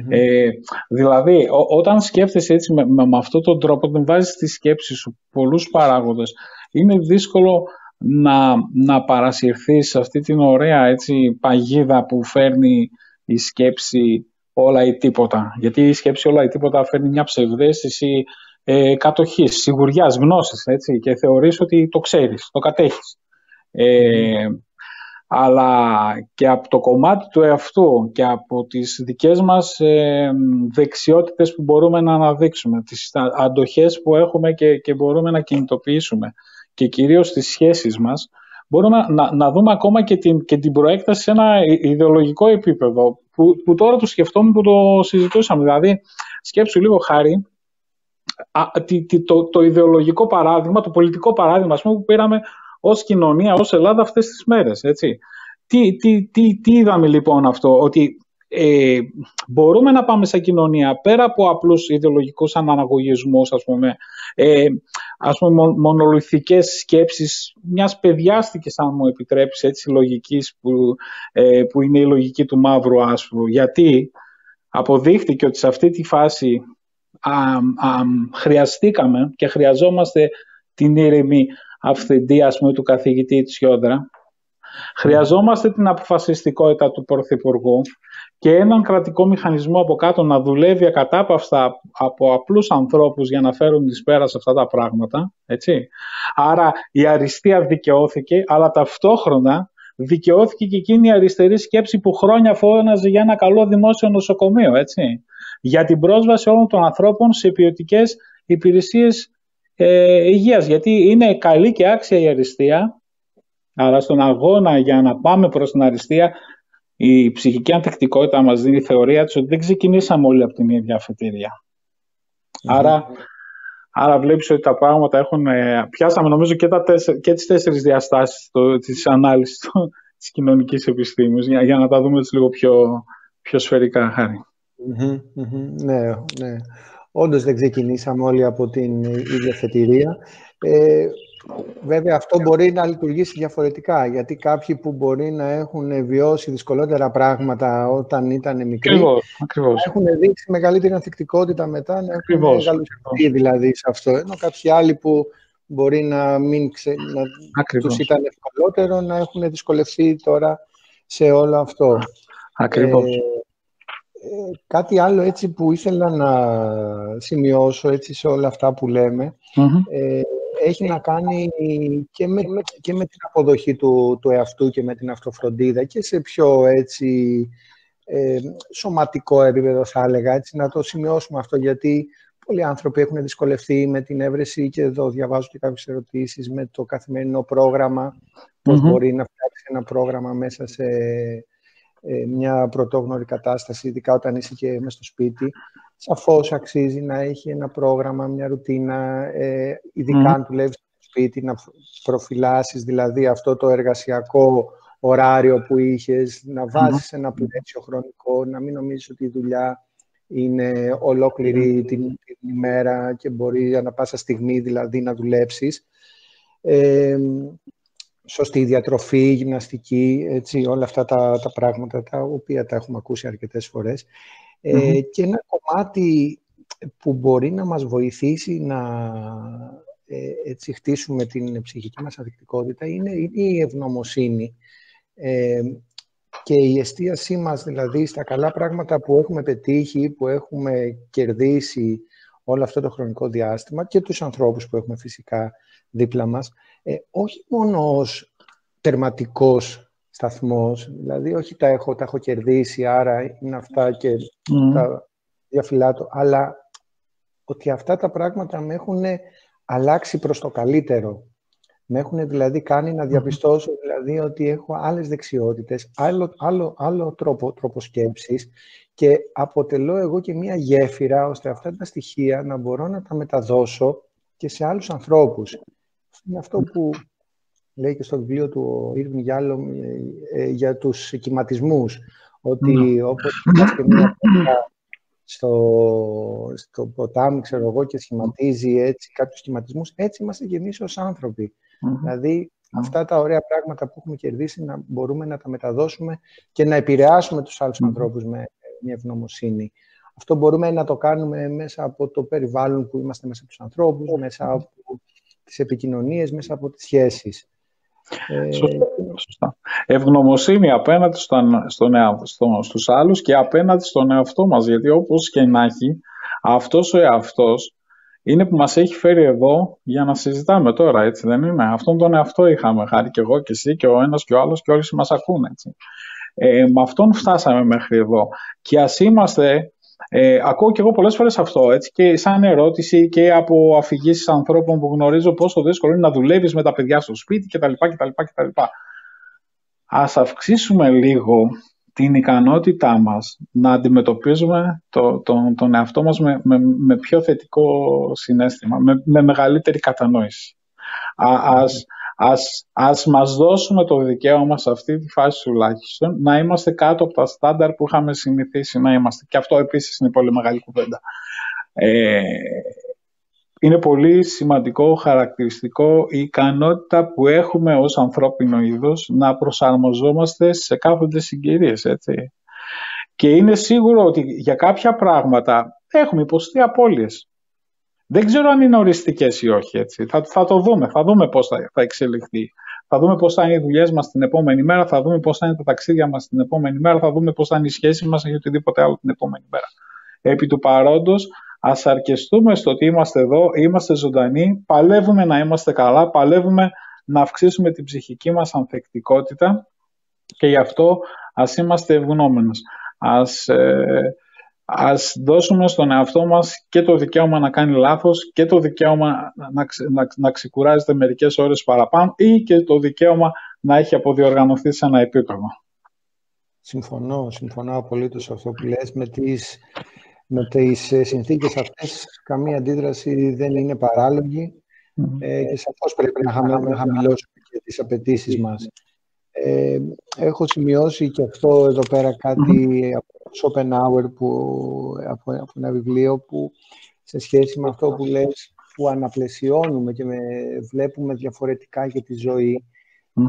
Ε, δηλαδή, όταν σκέφτεσαι έτσι με, με, με αυτόν τον τρόπο, όταν βάζεις στη σκέψη σου πολλούς παράγοντες, είναι δύσκολο να, να παρασυρθείς σε αυτή την ωραία έτσι, παγίδα που φέρνει η σκέψη όλα ή τίποτα. Γιατί η σκέψη όλα ή τίποτα φέρνει μια ψευδέστηση ε, κατοχής, σιγουριάς, γνώσης, έτσι, και θεωρείς ότι το ξέρεις, το κατέχεις. Ε, αλλά και από το κομμάτι του εαυτού και από τις δικές μας ε, δεξιότητες που μπορούμε να αναδείξουμε, τις αντοχές που έχουμε και, και μπορούμε να κινητοποιήσουμε και κυρίως τις σχέσεις μας, μπορούμε να, να δούμε ακόμα και την, και την προέκταση σε ένα ιδεολογικό επίπεδο, που, που τώρα το σκεφτόμουν που το συζητούσαμε. Δηλαδή, σκέψου λίγο χάρη, το, το ιδεολογικό παράδειγμα, το πολιτικό παράδειγμα πούμε, που πήραμε ως κοινωνία, ως Ελλάδα αυτές τις μέρες. Έτσι. Τι, τι, τι, τι είδαμε λοιπόν αυτό, ότι ε, μπορούμε να πάμε σε κοινωνία πέρα από απλούς ιδεολογικούς αναγωγισμούς, ας πούμε, ε, ας πούμε μονολυθικές σκέψεις μιας παιδιάστικης, αν μου επιτρέπεις, έτσι, λογικής που, ε, που είναι η λογική του μαύρου άσπρου. Γιατί αποδείχτηκε ότι σε αυτή τη φάση χρειαστήκαμε και χρειαζόμαστε την ήρεμη αυθεντία του καθηγητή Τσιόδρα. Χρειαζόμαστε την αποφασιστικότητα του Πρωθυπουργού και έναν κρατικό μηχανισμό από κάτω να δουλεύει ακατάπαυστα από απλούς ανθρώπους για να φέρουν εις πέρας σε αυτά τα πράγματα. Έτσι. Άρα η αριστεία δικαιώθηκε, αλλά ταυτόχρονα δικαιώθηκε και εκείνη η αριστερή σκέψη που χρόνια φώναζε για ένα καλό δημόσιο νοσοκομείο. Έτσι για την πρόσβαση όλων των ανθρώπων σε ποιοτικές υπηρεσίες ε, υγείας. Γιατί είναι καλή και άξια η αριστεία, αλλά στον αγώνα για να πάμε προς την αριστεία, η ψυχική ανθεκτικότητα μας δίνει η θεωρία της ότι δεν ξεκινήσαμε όλοι από την ίδια Άρα, άρα βλέπεις ότι τα πράγματα έχουν... Ε, πιάσαμε νομίζω και, τα τέσσερι, και τις τέσσερις διαστάσεις το, της ανάλυσης το, της κοινωνικής επιστήμης για, για να τα δούμε λίγο πιο, πιο σφαιρικά, Χάρη. Ναι, ναι. Όντως δεν ξεκινήσαμε όλοι από την ίδια θετηρία. Ε, βέβαια αυτό μπορεί να λειτουργήσει διαφορετικά, γιατί κάποιοι που μπορεί να έχουν βιώσει δυσκολότερα πράγματα όταν ήταν μικροί, ακριβώς, ακριβώς. έχουν δείξει μεγαλύτερη ανθεκτικότητα μετά, να έχουν ακριβώς, δηλαδή σε αυτό. Ενώ κάποιοι άλλοι που μπορεί να μην ξε... να τους ήταν ευκολότερο, να έχουν δυσκολευτεί τώρα σε όλο αυτό. Ακριβώς. Ε, κάτι άλλο έτσι που ήθελα να σημειώσω έτσι σε όλα αυτά που λέμε ε, έχει να κάνει και με, και με την αποδοχή του, του εαυτού και με την αυτοφροντίδα και σε πιο έτσι ε, σωματικό επίπεδο θα έλεγα έτσι, να το σημειώσουμε αυτό γιατί πολλοί άνθρωποι έχουν δυσκολευτεί με την έβρεση και εδώ διαβάζω και κάποιες ερωτήσεις με το καθημερινό πρόγραμμα πώς μπορεί να φτιάξει ένα πρόγραμμα μέσα σε ε, μια πρωτόγνωρη κατάσταση, ειδικά όταν είσαι και μέσα στο σπίτι. Σαφώς αξίζει να έχει ένα πρόγραμμα, μια ρουτίνα, ε, ειδικά αν δουλεύεις στο σπίτι, να προφυλάσεις δηλαδή αυτό το εργασιακό ωράριο που είχες, να βάζεις ένα πλαίσιο χρονικό, να μην νομίζεις ότι η δουλειά είναι ολόκληρη την, την ημέρα και μπορεί ανα πάσα στιγμή δηλαδή να δουλέψεις. Ε, σωστή διατροφή, γυμναστική, έτσι, όλα αυτά τα, τα πράγματα τα οποία τα έχουμε ακούσει αρκετές φορές. Ε, και ένα κομμάτι που μπορεί να μας βοηθήσει να ε, έτσι, χτίσουμε την ψυχική μας αδεικτικότητα είναι, η ευγνωμοσύνη. Ε, και η εστίασή μας δηλαδή στα καλά πράγματα που έχουμε πετύχει, που έχουμε κερδίσει όλο αυτό το χρονικό διάστημα και τους ανθρώπους που έχουμε φυσικά δίπλα μας, ε, όχι μόνο ως τερματικός σταθμός, δηλαδή όχι τα έχω, τα έχω κερδίσει, άρα είναι αυτά και τα διαφυλάτω, αλλά ότι αυτά τα πράγματα με έχουν αλλάξει προς το καλύτερο. Με έχουν δηλαδή κάνει να διαπιστώσω δηλαδή ότι έχω άλλες δεξιότητες, άλλο, άλλο, άλλο τρόπο, τρόπο σκέψης και αποτελώ εγώ και μία γέφυρα ώστε αυτά τα στοιχεία να μπορώ να τα μεταδώσω και σε άλλους ανθρώπους. Είναι αυτό που λέει και στο βιβλίο του ο Ήρβιν Γιάλο ε, ε, για τους κυματισμούς, ότι mm. όπως και μία στο, στο ποτάμι, ξέρω εγώ, και σχηματίζει έτσι κάποιους σχηματισμούς, έτσι είμαστε και εμείς ως άνθρωποι. Δηλαδή, αυτά τα ωραία πράγματα που έχουμε κερδίσει να μπορούμε να τα μεταδώσουμε και να επηρεάσουμε τους άλλους ανθρώπους με μια ευγνωμοσύνη. Αυτό μπορούμε να το κάνουμε μέσα από το περιβάλλον που είμαστε μέσα από τους ανθρώπους, μέσα από τις επικοινωνίες, μέσα από τις σχέσεις. Ε, σωστά, Ευγνωμοσύνη απέναντι στον, στον, στο, στους άλλους και απέναντι στον εαυτό μας, γιατί όπως και να έχει, αυτός ο εαυτός είναι που μας έχει φέρει εδώ για να συζητάμε τώρα, έτσι δεν είναι; Αυτόν τον εαυτό είχαμε χάρη και εγώ και εσύ και ο ένας και ο άλλος και όλοι μας ακούνε, έτσι. Ε, με αυτόν φτάσαμε μέχρι εδώ. Και ας είμαστε ε, ακούω και εγώ πολλές φορές αυτό έτσι, και σαν ερώτηση και από αφηγήσεις ανθρώπων που γνωρίζω πόσο δύσκολο είναι να δουλεύεις με τα παιδιά στο σπίτι κτλ. κτλ, κτλ. Ας αυξήσουμε λίγο την ικανότητά μας να αντιμετωπίζουμε το, τον, τον εαυτό μας με, με, με πιο θετικό συνέστημα, με, με μεγαλύτερη κατανόηση. Α, ας, Ας, ας μας δώσουμε το δικαίωμα σε αυτή τη φάση τουλάχιστον να είμαστε κάτω από τα στάνταρ που είχαμε συνηθίσει να είμαστε. Και αυτό επίσης είναι πολύ μεγάλη κουβέντα. Ε, είναι πολύ σημαντικό, χαρακτηριστικό η ικανότητα που έχουμε ως ανθρώπινο είδος να προσαρμοζόμαστε σε κάθε συγκυρίες, έτσι. Και είναι σίγουρο ότι για κάποια πράγματα έχουμε υποστεί απώλειες. Δεν ξέρω αν είναι οριστικές ή όχι. Έτσι. Θα, θα το δούμε. Θα δούμε πώς θα, θα εξελιχθεί. Θα δούμε πώς θα είναι οι δουλειές μας την επόμενη μέρα. Θα δούμε πώς θα είναι τα ταξίδια μας την επόμενη μέρα. Θα δούμε πώς θα είναι η σχέση μας ή οτιδήποτε άλλο την επόμενη μέρα. Επί του παρόντος, ας αρκεστούμε στο ότι είμαστε εδώ, είμαστε ζωντανοί, παλεύουμε να είμαστε καλά, παλεύουμε να αυξήσουμε την ψυχική μας ανθεκτικότητα και γι' αυτό ας είμαστε ευγνώμενες. Ας ε, ας δώσουμε στον εαυτό μας και το δικαίωμα να κάνει λάθος και το δικαίωμα να, να, να ξεκουράζεται μερικές ώρες παραπάνω ή και το δικαίωμα να έχει αποδιοργανωθεί σε ένα επίπεδο. Συμφωνώ, συμφωνώ απολύτως σε αυτό που λες. Με τις, με τις ε, συνθήκες αυτές καμία αντίδραση δεν είναι ε, και σαφώς πρέπει να χαμηλώσουμε και τις απαιτήσεις μας. Ε, έχω σημειώσει και αυτό εδώ πέρα κάτι από Schopenhauer που, από, από ένα βιβλίο που σε σχέση με αυτό που λες που αναπλαισιώνουμε και με, βλέπουμε διαφορετικά για τη ζωη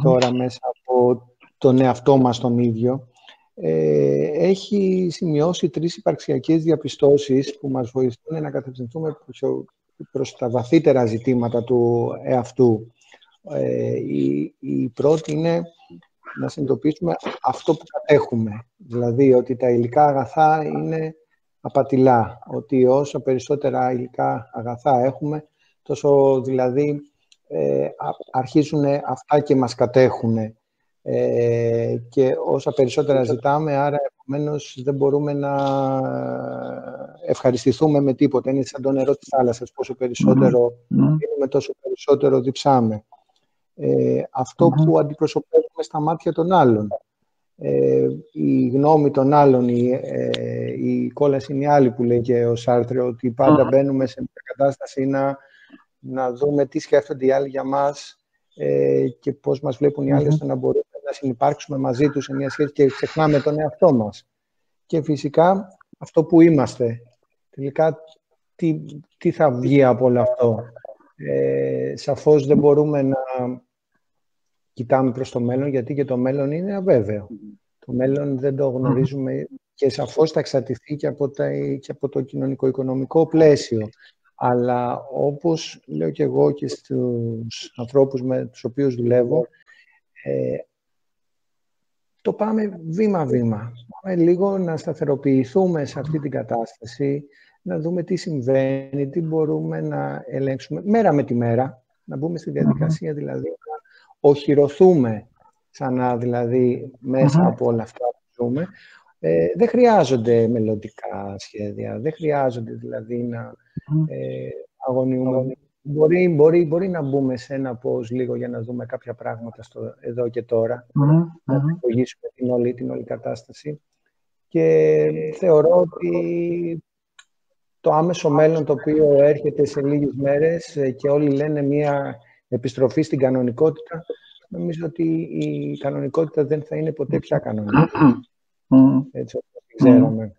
τώρα μέσα από τον εαυτό μας τον ίδιο. Ε, έχει σημειώσει τρεις υπαρξιακές διαπιστώσεις που μας βοηθούν να κατευθυνθούμε προς, προς τα βαθύτερα ζητήματα του εαυτού. Ε, η, η πρώτη είναι να συνειδητοποιήσουμε αυτό που κατέχουμε. Δηλαδή ότι τα υλικά αγαθά είναι απατηλά. Ότι όσο περισσότερα υλικά αγαθά έχουμε, τόσο δηλαδή ε, αρχίζουν αυτά και μας κατέχουν. Ε, και όσα περισσότερα ζητάμε, άρα επομένως δεν μπορούμε να ευχαριστηθούμε με τίποτα. Είναι σαν το νερό της θάλασσας. Πόσο περισσότερο mm. τόσο περισσότερο διψάμε. Ε, αυτό που αντιπροσωπεύουμε στα μάτια των άλλων. Ε, η γνώμη των άλλων, η, ε, η κόλαση είναι η άλλη που λέει και ο Σάρτρε, ότι πάντα μπαίνουμε σε μια κατάσταση να, να δούμε τι σκέφτονται οι άλλοι για μας ε, και πώς μας βλέπουν οι άλλοι, ώστε να μπορούμε να συνεπάρξουμε μαζί τους σε μια σχέση και ξεχνάμε τον εαυτό μας. Και φυσικά αυτό που είμαστε. Τελικά, τι, τι θα βγει από όλο αυτό. Ε, σαφώς δεν μπορούμε να κοιτάμε προς το μέλλον, γιατί και το μέλλον είναι αβέβαιο. Το μέλλον δεν το γνωρίζουμε και σαφώς θα εξαρτηθεί και από, τα, και από το κοινωνικό-οικονομικό πλαίσιο. Αλλά όπως λέω και εγώ και στους ανθρώπους με τους οποίους δουλεύω, ε, το πάμε βήμα-βήμα. Πάμε λίγο να σταθεροποιηθούμε σε αυτή την κατάσταση, να δούμε τι συμβαίνει, τι μπορούμε να ελέγξουμε μέρα με τη μέρα, να μπούμε στη διαδικασία δηλαδή να οχυρωθούμε ξανά δηλαδή από όλα αυτά που ζούμε. Ε, δεν χρειάζονται μελλοντικά σχέδια, δεν χρειάζονται δηλαδή να ε, αγωνιούμε. Μπορεί, μπορεί, μπορεί να μπούμε σε ένα πώς λίγο για να δούμε κάποια πράγματα στο εδώ και τώρα, να υπογήσουμε την όλη, την όλη κατάσταση. Και θεωρώ ότι το άμεσο μέλλον το οποίο έρχεται σε λίγες μέρες ε, και όλοι λένε μια επιστροφή στην κανονικότητα, νομίζω ότι η κανονικότητα δεν θα είναι ποτέ πια κανονική. Έτσι όπως την ξέραμε.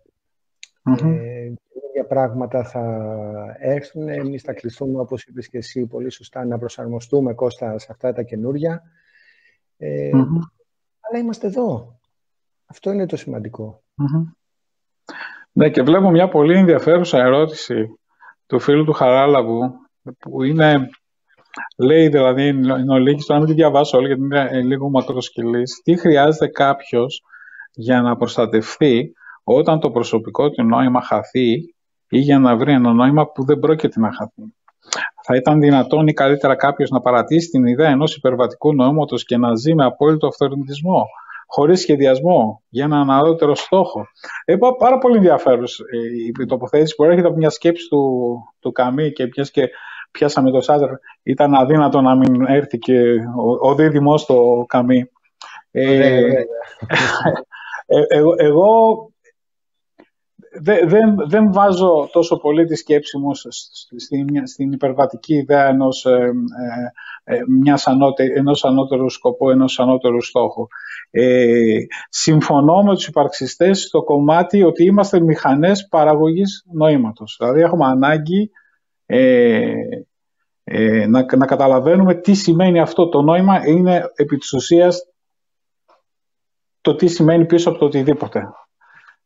Ε, για πράγματα θα έρθουν. Εμείς θα κληθούμε, όπως είπες και εσύ, πολύ σωστά, να προσαρμοστούμε, Κώστα, σε αυτά τα καινούρια. Ε, Αλλά είμαστε εδώ. Αυτό είναι το σημαντικό. Ναι, και βλέπω μια πολύ ενδιαφέρουσα ερώτηση του φίλου του Χαράλαβου, που είναι Λέει δηλαδή είναι ο Λίκης, τώρα μην τη διαβάσω όλη γιατί είναι ε, λίγο μακροσκυλής. Τι χρειάζεται κάποιος για να προστατευτεί όταν το προσωπικό του νόημα χαθεί ή για να βρει ένα νόημα που δεν πρόκειται να χαθεί; Θα ήταν δυνατόν ή καλύτερα κάποιος να παρατήσει την ιδέα ενός υπερβατικού νοήματο και να ζει με απόλυτο αυθορμητισμό, χωρίς σχεδιασμό, για έναν ανώτερο στόχο; Ε, πάρα πολύ ενδιαφέρον ε, η τοποθέτηση που έρχεται από μια σκέψη του, του Καμί και μια και πιάσαμε το Σάζερ, ήταν αδύνατο να μην έρθει και ο, ο δίδυμος στο καμί. Ε, ε, εγώ, δεν, δεν βάζω τόσο πολύ τη σκέψη μου στην, στην υπερβατική ιδέα ενός, ε, ε, μιας ανώτε, ενός ανώτερου σκοπού, ενός ανώτερου στόχου. Ε, συμφωνώ με τους υπαρξιστές στο κομμάτι ότι είμαστε μηχανές παραγωγής νοήματος. Δηλαδή έχουμε ανάγκη ε, ε, να, να καταλαβαίνουμε τι σημαίνει αυτό το νόημα είναι επί της ουσίας το τι σημαίνει πίσω από το οτιδήποτε.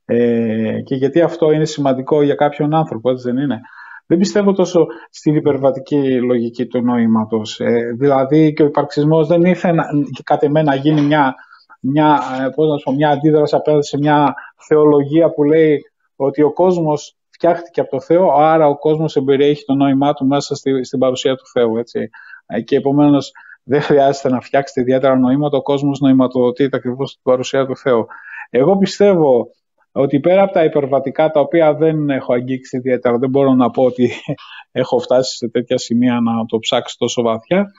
Ε, και γιατί αυτό είναι σημαντικό για κάποιον άνθρωπο, έτσι δεν είναι. Δεν πιστεύω τόσο στην υπερβατική λογική του νοήματος. Ε, δηλαδή και ο υπαρξισμός δεν ήθελε κατ' εμέ να γίνει μια, μια, ε, πώς να πω, μια αντίδραση απέναντι σε μια θεολογία που λέει ότι ο κόσμος φτιάχτηκε από το Θεό, άρα ο κόσμος εμπεριέχει το νόημά του μέσα στη, στην παρουσία του Θεού. Έτσι. Ε, και επομένως δεν χρειάζεται να φτιάξετε ιδιαίτερα νοήματα, ο κόσμος νοηματοδοτείται ακριβώς στην παρουσία του Θεού. Εγώ πιστεύω ότι πέρα από τα υπερβατικά τα οποία δεν έχω αγγίξει ιδιαίτερα, δεν μπορώ να πω ότι έχω φτάσει σε τέτοια σημεία να το ψάξει τόσο βαθιά,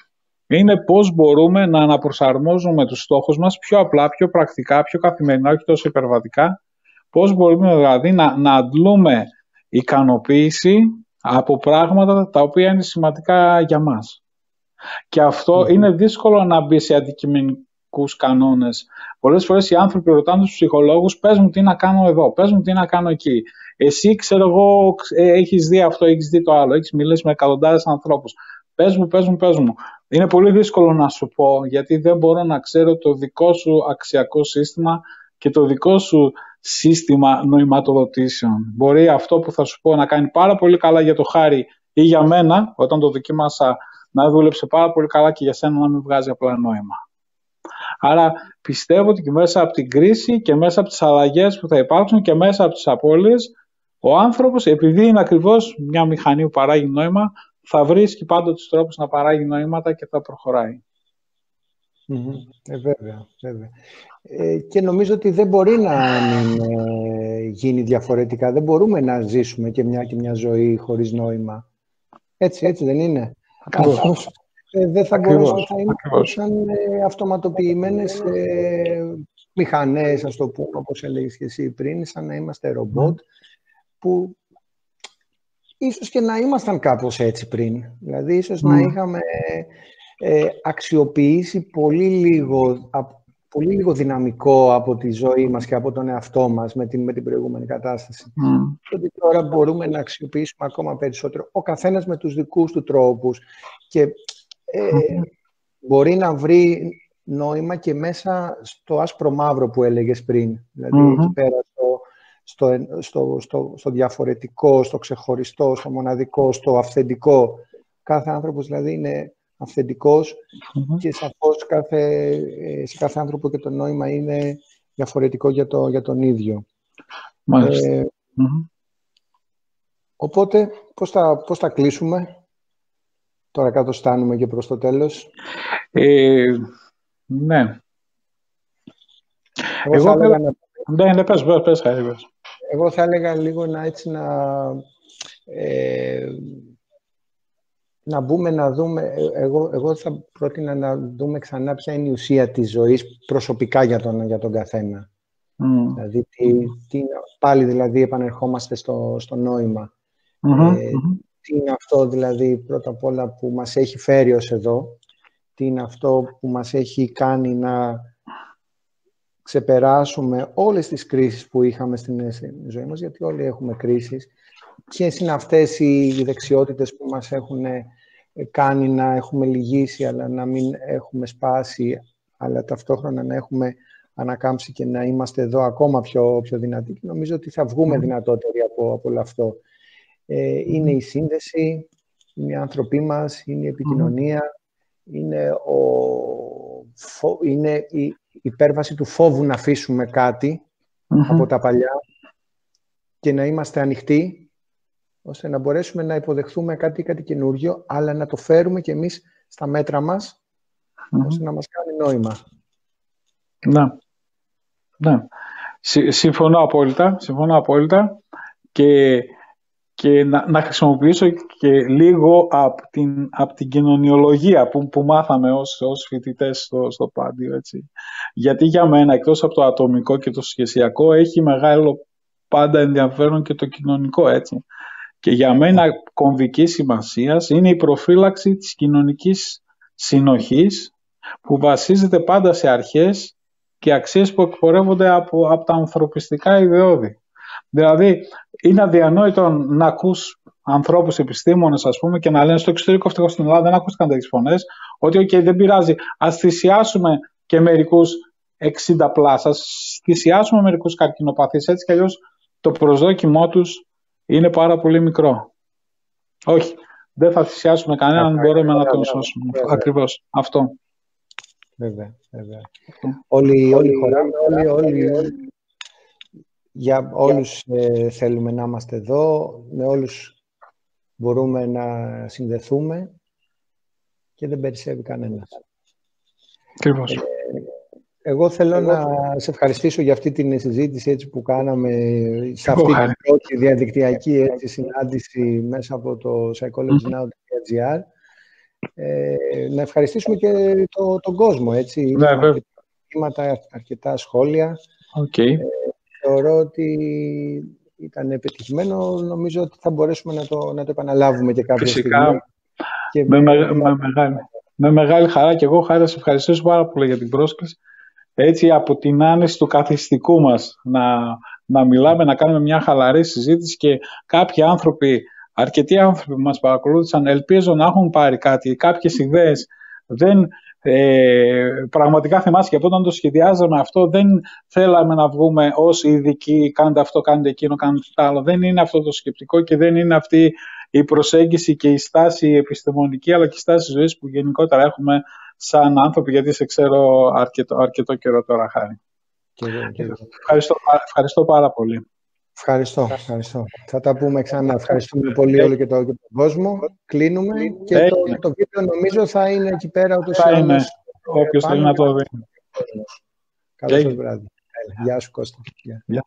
είναι πώς μπορούμε να αναπροσαρμόζουμε τους στόχους μας πιο απλά, πιο πρακτικά, πιο καθημερινά, όχι τόσο υπερβατικά, πώς μπορούμε δηλαδή να, να αντλούμε ικανοποίηση από πράγματα τα οποία είναι σημαντικά για μας. Και αυτό είναι δύσκολο να μπει σε αντικειμενικούς κανόνες. Πολλές φορές οι άνθρωποι ρωτάνε τους ψυχολόγους πες μου τι να κάνω εδώ, πες μου τι να κάνω εκεί. Εσύ ξέρω εγώ ε, έχεις δει αυτό, έχεις δει το άλλο, έχεις μιλήσει με εκατοντάδες ανθρώπους. Πες μου, πες μου, πες μου. Είναι πολύ δύσκολο να σου πω γιατί δεν μπορώ να ξέρω το δικό σου αξιακό σύστημα και το δικό σου σύστημα νοηματοδοτήσεων. Μπορεί αυτό που θα σου πω να κάνει πάρα πολύ καλά για το χάρη ή για μένα, όταν το δοκίμασα να δούλεψε πάρα πολύ καλά και για σένα να μην βγάζει απλά νόημα. Άρα πιστεύω ότι και μέσα από την κρίση και μέσα από τις αλλαγές που θα υπάρξουν και μέσα από τις απώλειες, ο άνθρωπος, επειδή είναι ακριβώς μια μηχανή που παράγει νόημα, θα βρίσκει πάντα τους τρόπους να παράγει νοήματα και θα προχωράει. Ε, βέβαια, βέβαια. Ε, και νομίζω ότι δεν μπορεί να γίνει διαφορετικά. Δεν μπορούμε να ζήσουμε και μια, και μια ζωή χωρίς νόημα. Έτσι, έτσι δεν είναι; Καθώς ε, δεν θα μπορούσαμε να είμαστε σαν ε, αυτοματοποιημένες ε, μηχανές, ας το πούμε, όπως έλεγες και εσύ πριν, σαν να είμαστε ρομπότ, που ίσως και να ήμασταν κάπως έτσι πριν. Δηλαδή, ίσως να είχαμε ε, αξιοποιήσει πολύ λίγο, πολύ λίγο δυναμικό από τη ζωή μας και από τον εαυτό μας με την, με την προηγούμενη κατάσταση. Mm. Και ότι τώρα μπορούμε να αξιοποιήσουμε ακόμα περισσότερο ο καθένας με τους δικούς του τρόπους και ε, μπορεί να βρει νόημα και μέσα στο άσπρο μαύρο που έλεγες πριν. Δηλαδή εκεί πέρα στο, στο, στο, στο, διαφορετικό, στο ξεχωριστό, στο μοναδικό, στο αυθεντικό. Κάθε άνθρωπος δηλαδή είναι αυθεντικος και σαφώς κάθε, ε, σε κάθε άνθρωπο και το νόημα είναι διαφορετικό για, το, για τον ίδιο. Ε, οπότε, πώς θα, πώς θα κλείσουμε, τώρα κάτω στάνουμε και προς το τέλος. Ε, ναι. Εγώ, Εγώ θα έλεγα να... Ναι, ναι, πες, πες, πες, Εγώ θα έλεγα λίγο να έτσι να... Ε, να μπούμε να δούμε, ε, εγώ, εγώ θα πρότεινα να δούμε ξανά ποια είναι η ουσία της ζωής προσωπικά για τον, για τον καθένα. Mm. Δηλαδή, τι, τι, πάλι δηλαδή επανερχόμαστε στο, στο νοημα Ε, τι είναι αυτό δηλαδή πρώτα απ' όλα που μας έχει φέρει ως εδώ, τι είναι αυτό που μας έχει κάνει να ξεπεράσουμε όλες τις κρίσεις που είχαμε στην ζωή μας, γιατί όλοι έχουμε κρίσεις ποιες είναι αυτές οι δεξιότητες που μας έχουν ε, κάνει να έχουμε λυγίσει, αλλά να μην έχουμε σπάσει, αλλά ταυτόχρονα να έχουμε ανακάμψει και να είμαστε εδώ ακόμα πιο, πιο δυνατοί. Και νομίζω ότι θα βγούμε δυνατότεροι από, από όλο αυτό. Ε, είναι η σύνδεση, είναι οι άνθρωποι μας, είναι η επικοινωνία, είναι, ο, είναι η υπέρβαση του φόβου να αφήσουμε από τα παλιά και να είμαστε ανοιχτοί ώστε να μπορέσουμε να υποδεχθούμε κάτι, κάτι καινούριο, αλλά να το φέρουμε κι εμείς στα μέτρα μας, ώστε να μας κάνει νόημα. Ναι. ναι. Συμφωνώ απόλυτα, συμφωνώ απόλυτα και, και να, να χρησιμοποιήσω και λίγο από την, από την κοινωνιολογία που, που μάθαμε ως, ως φοιτητές στο, στο πάντιο. Έτσι. Γιατί για μένα, εκτός από το ατομικό και το σχεσιακό, έχει μεγάλο πάντα ενδιαφέρον και το κοινωνικό, έτσι. Και για μένα κομβικής σημασίας είναι η προφύλαξη της κοινωνικής συνοχής που βασίζεται πάντα σε αρχές και αξίες που εκπορεύονται από, από τα ανθρωπιστικά ιδεώδη. Δηλαδή, είναι αδιανόητο να ακούς ανθρώπους επιστήμονες, ας πούμε, και να λένε στο εξωτερικό φτωχό στην Ελλάδα, δεν ακούστηκαν τέτοιες φωνές, ότι okay, δεν πειράζει, ας θυσιάσουμε και μερικούς 60 πλάσας, ας θυσιάσουμε μερικούς καρκινοπαθείς, έτσι κι αλλιώς το προσδόκιμό τους είναι πάρα πολύ μικρό. Όχι, δεν θα θυσιάσουμε κανέναν, μπορούμε να τον σώσουμε. Ακριβώς, αυτό. Βέβαια, βέβαια. Όλοι, όλοι χωράμε, όλοι, όλοι, για όλους ε, θέλουμε να είμαστε εδώ, με όλους μπορούμε να συνδεθούμε και δεν περισσεύει κανένας. Ακριβώς. Ε, εγώ θέλω να σε ευχαριστήσω για αυτή την συζήτηση έτσι, που κάναμε σε αυτή την πρώτη διαδικτυακή έτσι, συνάντηση μέσα από το psychologynow.gr. Ε, να ευχαριστήσουμε και το, τον κόσμο, έτσι. Ναι, αρκετά, αρκετά σχόλια. Okay. Ε, θεωρώ ότι ήταν επιτυχημένο. Νομίζω ότι θα μπορέσουμε να το, να το επαναλάβουμε και κάποια Φυσικά. στιγμή. Και με, με, με, μεγάλη, με μεγάλη χαρά και εγώ χάρη σε ευχαριστήσω πάρα πολύ για την πρόσκληση έτσι από την άνεση του καθιστικού μας να, να μιλάμε, να κάνουμε μια χαλαρή συζήτηση και κάποιοι άνθρωποι, αρκετοί άνθρωποι που μας παρακολούθησαν, ελπίζω να έχουν πάρει κάτι, κάποιες ιδέες. Δεν, ε, πραγματικά θυμάσαι και από όταν το σχεδιάζαμε αυτό δεν θέλαμε να βγούμε ως ειδικοί, κάντε αυτό, κάντε εκείνο, κάντε το άλλο. Δεν είναι αυτό το σκεπτικό και δεν είναι αυτή η προσέγγιση και η στάση επιστημονική αλλά και η στάση ζωής που γενικότερα έχουμε σαν άνθρωπο, γιατί σε ξέρω αρκετό, αρκετό καιρό τώρα, Χάρη. Και εγώ, και εγώ. Ευχαριστώ, ευχαριστώ πάρα πολύ. Ευχαριστώ, ευχαριστώ. Θα τα πούμε ξανά. Ευχαριστούμε πολύ όλο και, το, και τον κόσμο. Κλείνουμε και το, το βίντεο νομίζω θα είναι εκεί πέρα ούτως Θα είναι, όποιος θέλει να το δει. Καλό σας βράδυ. Γεια σου Κώστα. Γεια.